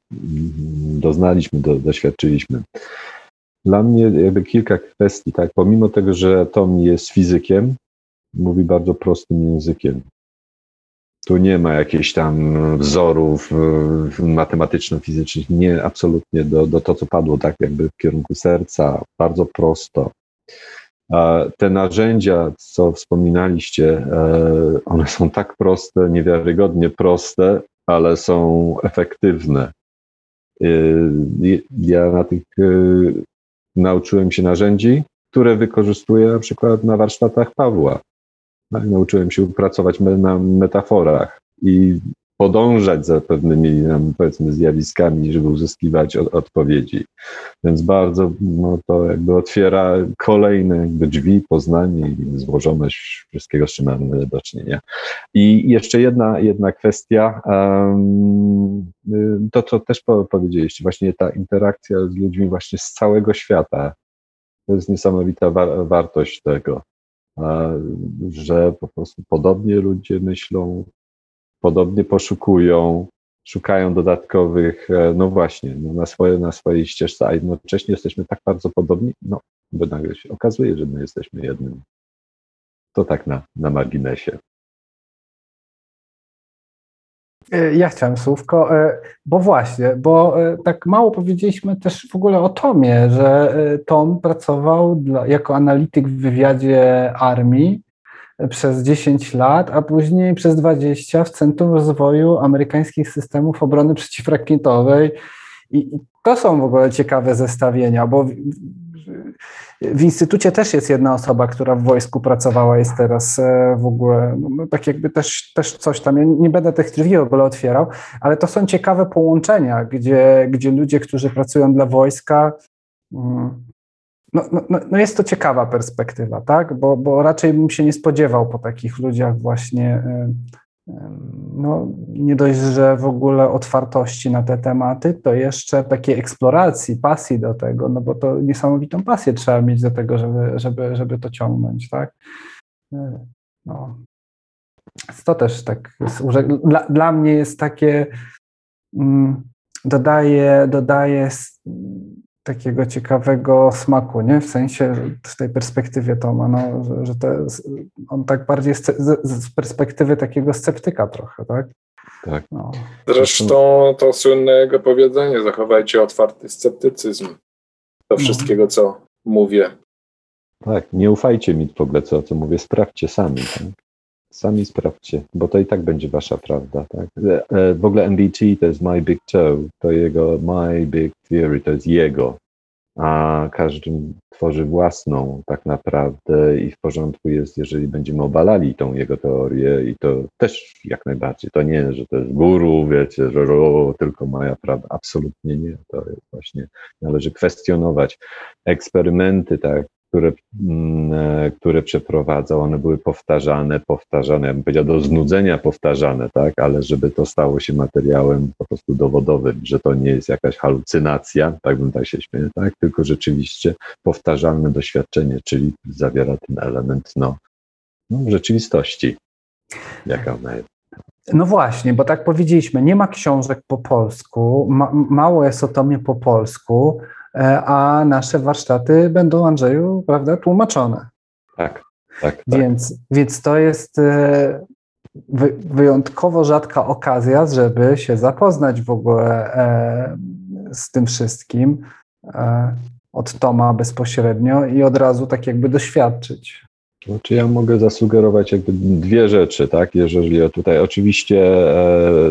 doznaliśmy, do, doświadczyliśmy. Dla mnie jakby kilka kwestii, tak? Pomimo tego, że Tom jest fizykiem, mówi bardzo prostym językiem. Tu nie ma jakichś tam wzorów matematyczno-fizycznych, nie, absolutnie do, do to, co padło, tak jakby w kierunku serca, bardzo prosto. Te narzędzia, co wspominaliście, e, one są tak proste, niewiarygodnie proste, ale są efektywne. E, ja na tych e, nauczyłem się narzędzi, które wykorzystuję na przykład na warsztatach Pawła. Tak, nauczyłem się pracować na metaforach i podążać za pewnymi, powiedzmy, zjawiskami, żeby uzyskiwać od, odpowiedzi. Więc bardzo no, to jakby otwiera kolejne jakby drzwi, poznanie i złożoność wszystkiego, z czym mamy do czynienia. I jeszcze jedna, jedna kwestia, um, to co też powiedzieliście, właśnie ta interakcja z ludźmi właśnie z całego świata. To jest niesamowita wa wartość tego, że po prostu podobnie ludzie myślą, podobnie poszukują, szukają dodatkowych, e, no właśnie, no na, swoje, na swojej ścieżce, a jednocześnie jesteśmy tak bardzo podobni, no bo nagle się okazuje, że my jesteśmy jednym. To tak na, na marginesie. E, ja chciałem słówko, e, bo właśnie, bo tak mało powiedzieliśmy też w ogóle o Tomie, że Tom pracował dla, jako analityk w wywiadzie armii przez 10 lat, a później przez 20 w Centrum Rozwoju Amerykańskich Systemów Obrony Przeciwrakietowej. I to są w ogóle ciekawe zestawienia, bo w, instytucie też jest jedna osoba, która w wojsku pracowała, jest teraz e, w ogóle, no, no, tak jakby też, też coś tam, ja nie będę tych drzwi w ogóle otwierał, ale to są ciekawe połączenia, gdzie, gdzie ludzie, którzy pracują dla wojska, mm, no, no, no, no jest to ciekawa perspektywa, tak? Bo, bo raczej bym się nie spodziewał po takich ludziach właśnie, no nie dość, że w ogóle otwartości na te tematy, to jeszcze takiej eksploracji, pasji do tego, no bo to niesamowitą pasję trzeba mieć do tego, żeby, żeby, żeby to ciągnąć, tak? E, no. To też tak, dla, dla mnie jest takie, mm, dodaje, dodaje takiego ciekawego smaku, nie? W sensie w tej perspektywie Toma, no, że, że to jest, on tak bardziej z, z, perspektywy takiego sceptyka trochę, tak? Tak. No. Zresztą to słynne jego powiedzenie, zachowajcie otwarty sceptycyzm do no. wszystkiego, co mówię. Tak, nie ufajcie mi w ogóle, co, co mówię, sprawdźcie sami. Tak? Sami sprawdźcie, bo to i tak będzie wasza prawda. Tak? E, e, w ogóle MBT to jest My Big Toe, to jego My Big Theory, to jest jego, a każdy tworzy własną tak naprawdę i w porządku jest, jeżeli będziemy obalali tą jego teorię i to też jak najbardziej. To nie, że to jest guru, wiecie, że o, tylko moja prawda. Absolutnie nie. To właśnie, należy kwestionować eksperymenty, tak, które, mm, e, które przeprowadzał, one były powtarzane, powtarzane, ja bym powiedział do znudzenia powtarzane, tak, ale żeby to stało się materiałem po prostu dowodowym, że to nie jest jakaś halucynacja, tak bym tak się śmieję, tak, tylko rzeczywiście powtarzalne doświadczenie, czyli zawiera ten element, no, no rzeczywistości, jaka ona jest. No właśnie, bo tak powiedzieliśmy, nie ma książek po polsku, ma, mało jest o tomie po polsku, a nasze warsztaty będą, Andrzeju, prawda, tłumaczone. Tak, tak. tak. Więc, więc to jest e, wyjątkowo rzadka okazja, żeby się zapoznać w ogóle e, z tym wszystkim od Toma bezpośrednio i od razu tak jakby doświadczyć. Znaczy ja mogę zasugerować jakby dwie rzeczy, tak? Jeżeli tutaj oczywiście e,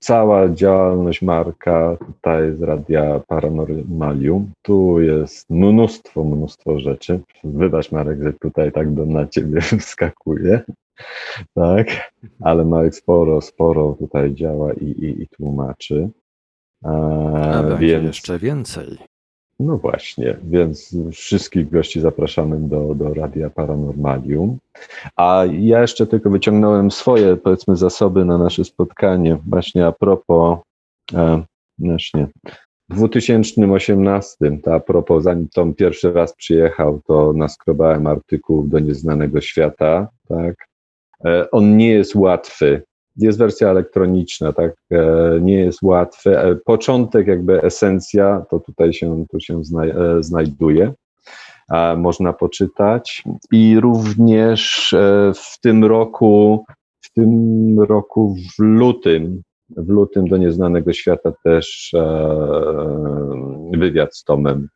cała działalność Marka tutaj z Radia Paranormalium, tu jest mnóstwo, mnóstwo rzeczy. Wybacz Marek, że tutaj tak do, na ciebie wskakuje, tak? Ale Marek sporo, sporo tutaj działa i, i, i tłumaczy. E, A będzie więc... jeszcze więcej. No właśnie, więc wszystkich gości zapraszamy do, do Radia Paranormalium. A ja jeszcze tylko wyciągnąłem swoje, powiedzmy, zasoby na nasze spotkanie. Właśnie a propos, e, właśnie, w 2018, to a propos, zanim Tom pierwszy raz przyjechał, to naskrobałem artykuł do Nieznanego Świata, tak. E, on nie jest łatwy, jest wersja elektroniczna, tak, e, nie jest łatwy. E, początek, jakby esencja, to tutaj się, tu się e, znajduje, można poczytać. I również w tym roku, w tym roku w lutym, w lutym do Nieznanego Świata też wywiad z Tomem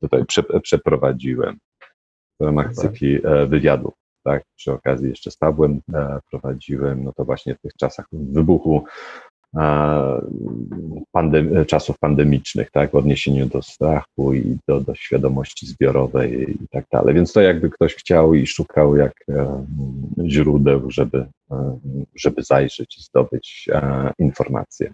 tutaj przeprowadziłem w ramach cykli wywiadów tak, przy okazji jeszcze z Pawłem e, prowadziłem, no to właśnie w tych czasach wybuchu e, pandem czasów pandemicznych, tak, w odniesieniu do strachu i do, do świadomości zbiorowej i tak dalej. Więc to jakby ktoś chciał i szukał jak e, źródeł, żeby, żeby zajrzeć i zdobyć informacje.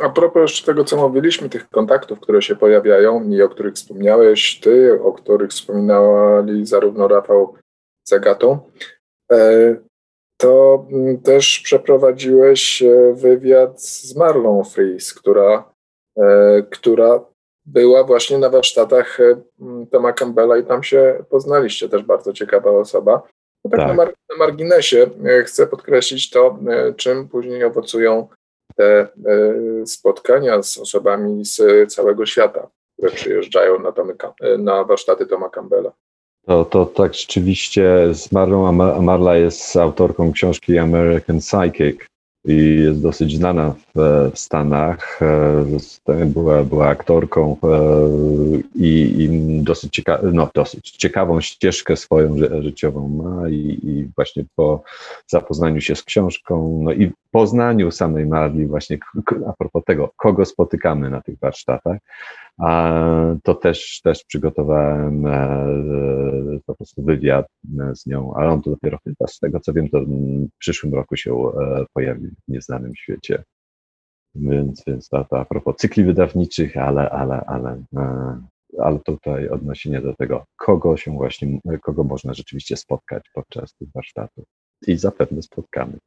A propos jeszcze tego, co mówiliśmy, tych kontaktów, które się pojawiają i o których wspomniałeś ty, o których wspominali zarówno Rafał zagatą, e, to mm, też przeprowadziłeś e, wywiad z Marlon Fries, która, e, która była właśnie na warsztatach Toma Campbella i tam się poznaliście, też bardzo ciekawa osoba. No tak, tak. Na, mar na marginesie chcę podkreślić to, czym później owocują te spotkania z osobami z całego świata, które przyjeżdżają na, Tomy, na warsztaty Toma Campbella. To, to tak rzeczywiście z Marlą Marla jest autorką książki American Psychic i jest dosyć znana w, Stanach. E, była, była aktorką e, i, i dosyć, cieka no, dosyć ciekawą ścieżkę swoją życiową ma i, i, właśnie po zapoznaniu się z książką, no i poznaniu samej Marli właśnie a propos tego, kogo spotykamy na tych warsztatach, to też, też przygotowałem e, po prostu wywiad z nią, ale on to dopiero chyba z tego co wiem, to w przyszłym roku się e, pojawi w nieznanym świecie. Więc, więc to, to a propos cykli wydawniczych, ale, ale, ale, e, ale tutaj odniesienie do tego, kogo się właśnie, kogo można rzeczywiście spotkać podczas tych warsztatów. I zapewne spotkamy.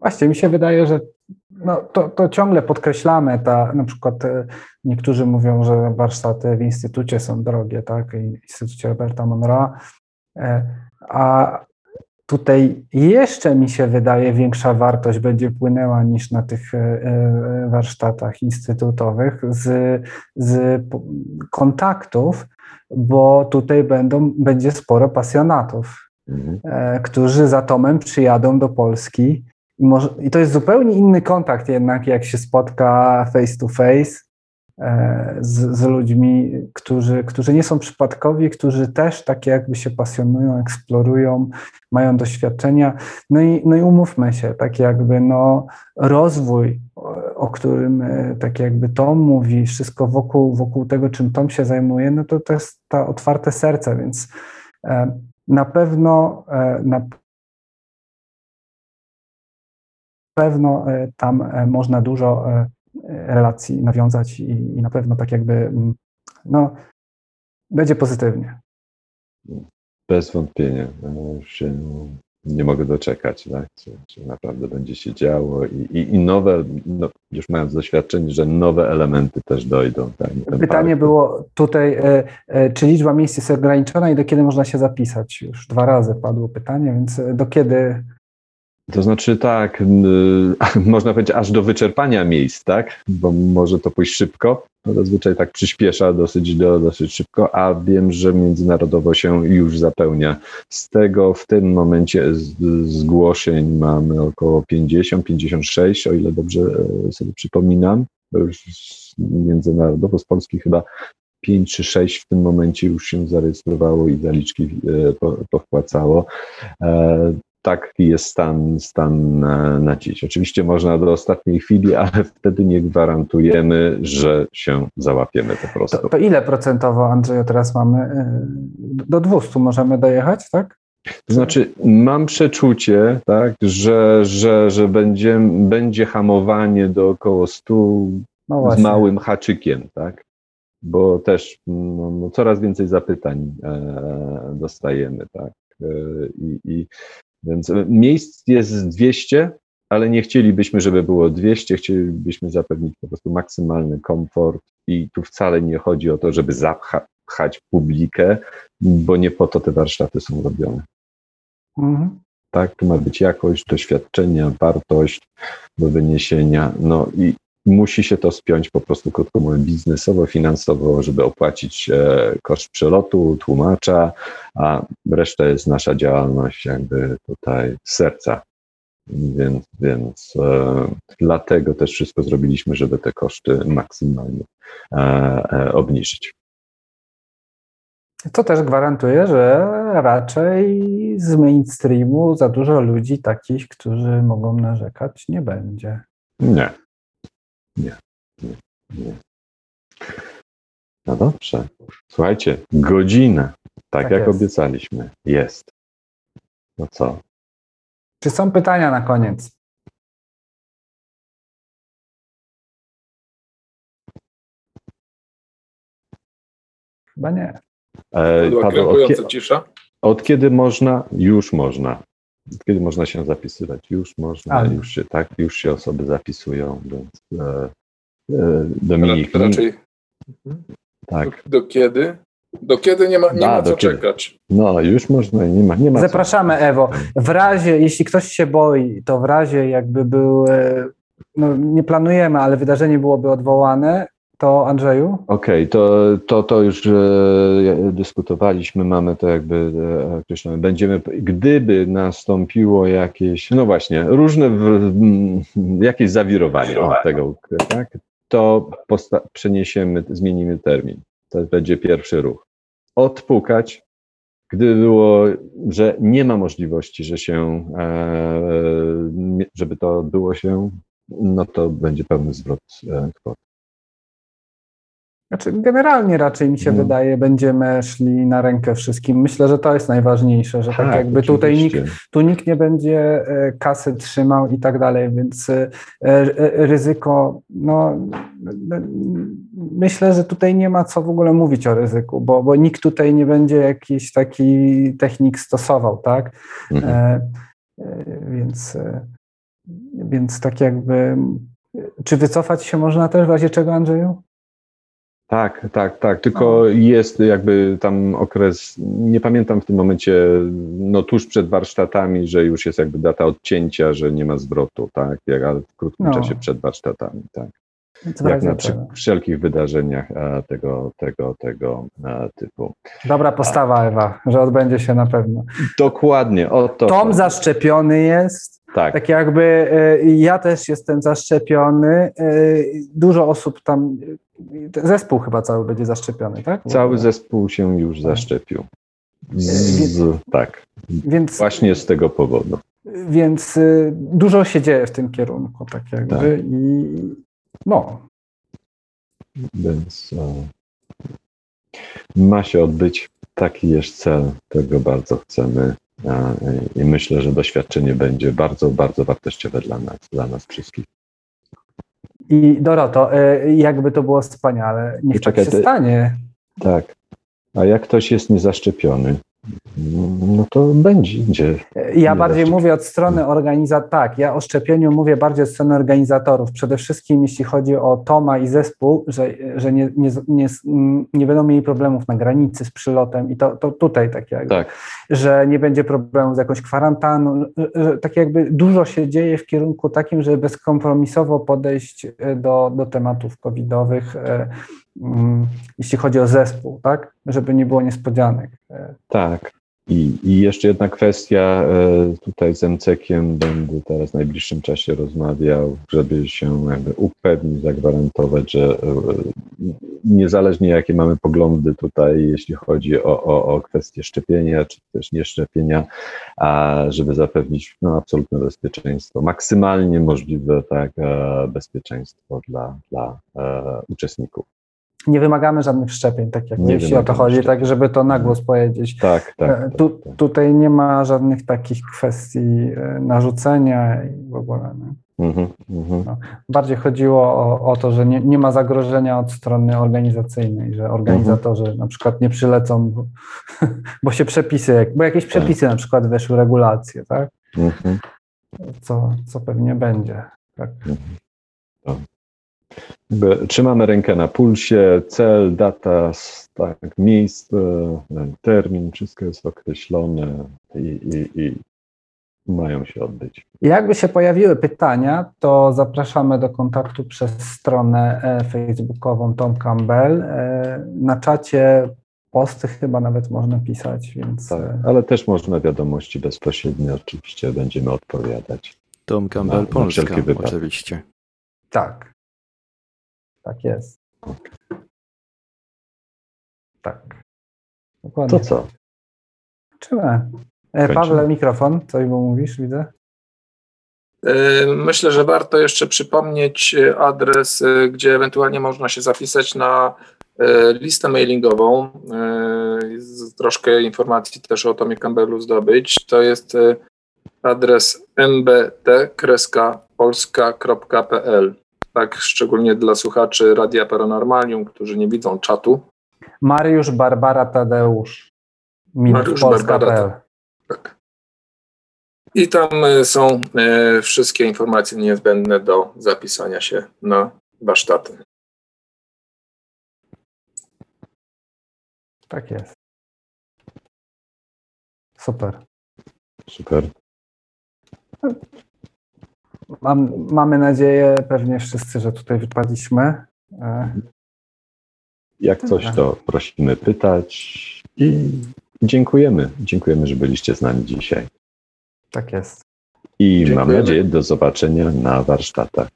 Właśnie, mi się wydaje, że no, to, to ciągle podkreślamy, ta, na przykład e, niektórzy mówią, że warsztaty w instytucie są drogie, tak, Instytucie Roberta Monroe, e, a tutaj jeszcze mi się wydaje większa wartość będzie płynęła niż na tych e, warsztatach instytutowych z, z kontaktów, bo tutaj będą, będzie sporo pasjonatów, mhm. którzy za Tomem przyjadą do Polski i, może, I to jest zupełnie inny kontakt jednak, jak się spotka face to face e, z, z, ludźmi, którzy, którzy nie są przypadkowi, którzy też takie jakby się pasjonują, eksplorują, mają doświadczenia. No i, no i umówmy się, tak jakby no, rozwój, o którym e, tak jakby Tom mówi, wszystko wokół, wokół tego, czym Tom się zajmuje, no to to jest to otwarte serce, więc e, na pewno na pewno e, tam e, można dużo e, relacji nawiązać i, i na pewno tak jakby mm, no, będzie pozytywnie. Bez wątpienia. Już się nie mogę doczekać, tak? czy, czy naprawdę będzie się działo i, i, i nowe, no, już mając doświadczenie, że nowe elementy też dojdą. Tak? Pytanie park. było tutaj, e, e, czy liczba miejsc jest ograniczona i do kiedy można się zapisać? Już dwa razy padło pytanie, więc do kiedy To znaczy tak, można powiedzieć aż do wyczerpania miejsc, tak? Bo może to pójść szybko. Zazwyczaj tak przyspiesza dosyć, do, dosyć szybko, a wiem, że międzynarodowo się już zapełnia. Z tego w tym momencie zgłoszeń mamy około 50-56, o ile dobrze e, sobie przypominam. Międzynarodowo z Polski chyba 5 czy 6 w tym momencie już się zarejestrowało i zaliczki e, powpłacało. E, taki jest stan, stan na, na dziś. Oczywiście można do ostatniej chwili, ale wtedy nie gwarantujemy, że się załapiemy po prostu. To, to ile procentowo, Andrzeju, teraz mamy? E, do 200 możemy dojechać, tak? To znaczy, mam przeczucie, tak, że, że, że będzie, będzie hamowanie do około 100 no z małym haczykiem, tak? Bo też no, no coraz więcej zapytań e, dostajemy, tak? E, I, i więc miejsc jest 200, ale nie chcielibyśmy, żeby było 200, chcielibyśmy zapewnić po prostu maksymalny komfort i tu wcale nie chodzi o to, żeby zapchać publikę, bo nie po to te warsztaty są robione. Mhm. Tak, tu ma być jakość, doświadczenia, wartość do wyniesienia. No i musi się to spiąć po prostu, krótko mówiąc, biznesowo, finansowo, żeby opłacić e, koszt przelotu, tłumacza, a reszta jest nasza działalność jakby tutaj serca. Więc, więc e, dlatego też wszystko zrobiliśmy, żeby te koszty maksymalnie e, e, obniżyć. To też gwarantuje, że raczej z mainstreamu za dużo ludzi takich, którzy mogą narzekać, nie będzie. Nie, nie, nie, nie. No dobrze. Słuchajcie, godzina, tak, tak jak jest. obiecaliśmy, jest. No co? Czy są pytania na koniec? Chyba nie. E, Paweł, od, cisza. od kiedy można? Już można. Kiedy można się zapisywać? Już można, już się, tak, już się osoby zapisują, więc e, e, Dominik. Raczej. Tak. Do, do, kiedy? Do kiedy nie ma, nie ma co czekać? No, już można, nie ma, nie ma Zapraszamy, co. Ewo. W razie, jeśli ktoś się boi, to w razie jakby był, e, no nie planujemy, ale wydarzenie byłoby odwołane, to Andrzeju? Okej, okay, to, to, to już e, dyskutowaliśmy, mamy to jakby e, określone. Będziemy, gdyby nastąpiło jakieś, no właśnie, różne, w, jakieś zawirowanie o, tego, tak, to przeniesiemy, zmienimy termin. To będzie pierwszy ruch. Odpukać, gdyby było, że nie ma możliwości, że się, e, żeby to odbyło się, no to będzie pełny zwrot e, kwoty. Znaczy, generalnie raczej mi się hmm. wydaje, będziemy szli na rękę wszystkim. Myślę, że to jest najważniejsze, że tak, tak jakby oczywiście. tutaj nikt, tu nikt nie będzie e, kasy trzymał i tak dalej, więc e, e, ryzyko, no myślę, że tutaj nie ma co w ogóle mówić o ryzyku, bo, bo nikt tutaj nie będzie jakiś taki technik stosował, tak? Mhm. E, więc, więc tak jakby, czy wycofać się można też w razie czego, Andrzeju? Tak, tak, tak. Tylko no. jest jakby tam okres, nie pamiętam w tym momencie, no tuż przed warsztatami, że już jest jakby data odcięcia, że nie ma zwrotu, tak? Jak, ale w krótkim no. czasie przed warsztatami, tak. Jak na przy, wszelkich wydarzeniach tego, tego, tego typu. Dobra postawa, Ewa, że odbędzie się na pewno. Dokładnie, o to. Tom zaszczepiony jest. Tak. tak jakby e, ja też jestem zaszczepiony. E, dużo osób tam Zespół chyba cały będzie zaszczepiony, tak? Cały zespół się już zaszczepił. Z, tak. Więc, Właśnie z tego powodu. Więc dużo się dzieje w tym kierunku, tak jakby. Tak. I no. Więc o, ma się odbyć. Taki jest cel, tego bardzo chcemy. I myślę, że doświadczenie będzie bardzo, bardzo wartościowe dla nas, dla nas wszystkich. I Doroto, e, jakby to było wspaniale, niech Czekaj, tak się stanie. Tak. A jak ktoś jest niezaszczepiony no to będzie. Ja bardziej mówię od strony organizatorów, tak, ja o szczepieniu mówię bardziej od strony organizatorów. Przede wszystkim jeśli chodzi o Toma i zespół, że, że nie, nie, nie, nie będą mieli problemów na granicy z przylotem i to, to tutaj tak jakby, Tak, że nie będzie problemu z jakąś kwarantanną, że, tak jakby dużo się dzieje w kierunku takim, żeby bezkompromisowo podejść e, do, do tematów covidowych, e, jeśli chodzi o zespół, tak, żeby nie było niespodzianek. Tak. I, I jeszcze jedna kwestia, e, tutaj z MCK-iem będę teraz w najbliższym czasie rozmawiał, żeby się jakby upewnić, zagwarantować, że e, niezależnie jakie mamy poglądy tutaj, jeśli chodzi o, o, o kwestie szczepienia, czy też nieszczepienia, a żeby zapewnić no, absolutne bezpieczeństwo, maksymalnie możliwe tak, e, bezpieczeństwo dla, dla uczestników. Nie wymagamy żadnych szczepień, tak jak Nie jeśli o to chodzi, szczepień. tak żeby to na głos powiedzieć. Tak, tak. E, tak, Tu, tak. tutaj nie ma żadnych takich kwestii e, narzucenia i w ogóle. Nie? Mhm, mhm. Bardziej chodziło o, o to, że nie, nie ma zagrożenia od strony organizacyjnej, że organizatorzy Mhm. na przykład nie przylecą, bo, bo się przepisy, bo jakieś przepisy na przykład weszły, regulacje, tak? Mhm. Co, co pewnie będzie. Tak. Trzymamy rękę na pulsie, cel, data, tak, miejsce, termin, wszystko jest określone i, i, i mają się odbyć. Jakby się pojawiły pytania, to zapraszamy do kontaktu przez stronę e, facebookową Tom Campbell. E, Na czacie posty chyba nawet można pisać, więc Tak, e, ale też można wiadomości bezpośrednio, oczywiście będziemy odpowiadać. Tom Campbell Na- na Polska, wypadek. oczywiście. tak. Tak jest. Tak. Dokładnie. To co? Czymy. E. Pawle, mikrofon, coś mu mówisz, widzę? E, Myślę, że warto jeszcze przypomnieć e, adres, e, gdzie ewentualnie można się zapisać na listę mailingową. z- Troszkę informacji też o Tomie Campbellu zdobyć. To jest adres nbt-polska.pl. Tak, szczególnie dla słuchaczy Radia Paranormalium, którzy nie widzą czatu. Mariusz Barbara Tadeusz. Mariusz. Barbara Tak. I tam e, są e, wszystkie informacje niezbędne do zapisania się na warsztaty. Tak jest. Super. Super. Mam, mamy nadzieję, pewnie wszyscy, że tutaj wypadliśmy. E, Jak coś, to prosimy pytać i dziękujemy. Dziękujemy, że byliście z nami dzisiaj. Tak jest. I mam Dziękujemy. nadzieję do zobaczenia na warsztatach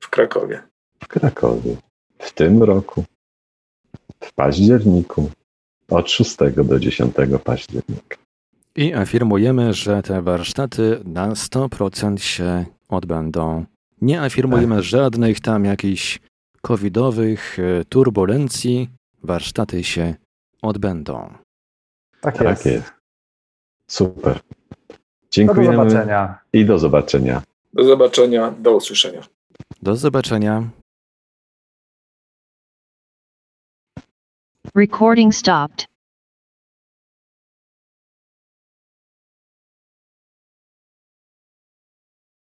w Krakowie. w Krakowie w tym roku, w październiku, od 6 do 10 października. I afirmujemy, że te warsztaty na 100% się odbędą. Nie afirmujemy Tak. żadnych tam jakichś covidowych e, turbulencji. Warsztaty się odbędą. Tak, Tak jest. jest. Super. No do Dziękujemy zobaczenia. i do zobaczenia. Do zobaczenia, do usłyszenia. Do zobaczenia. Recording stopped.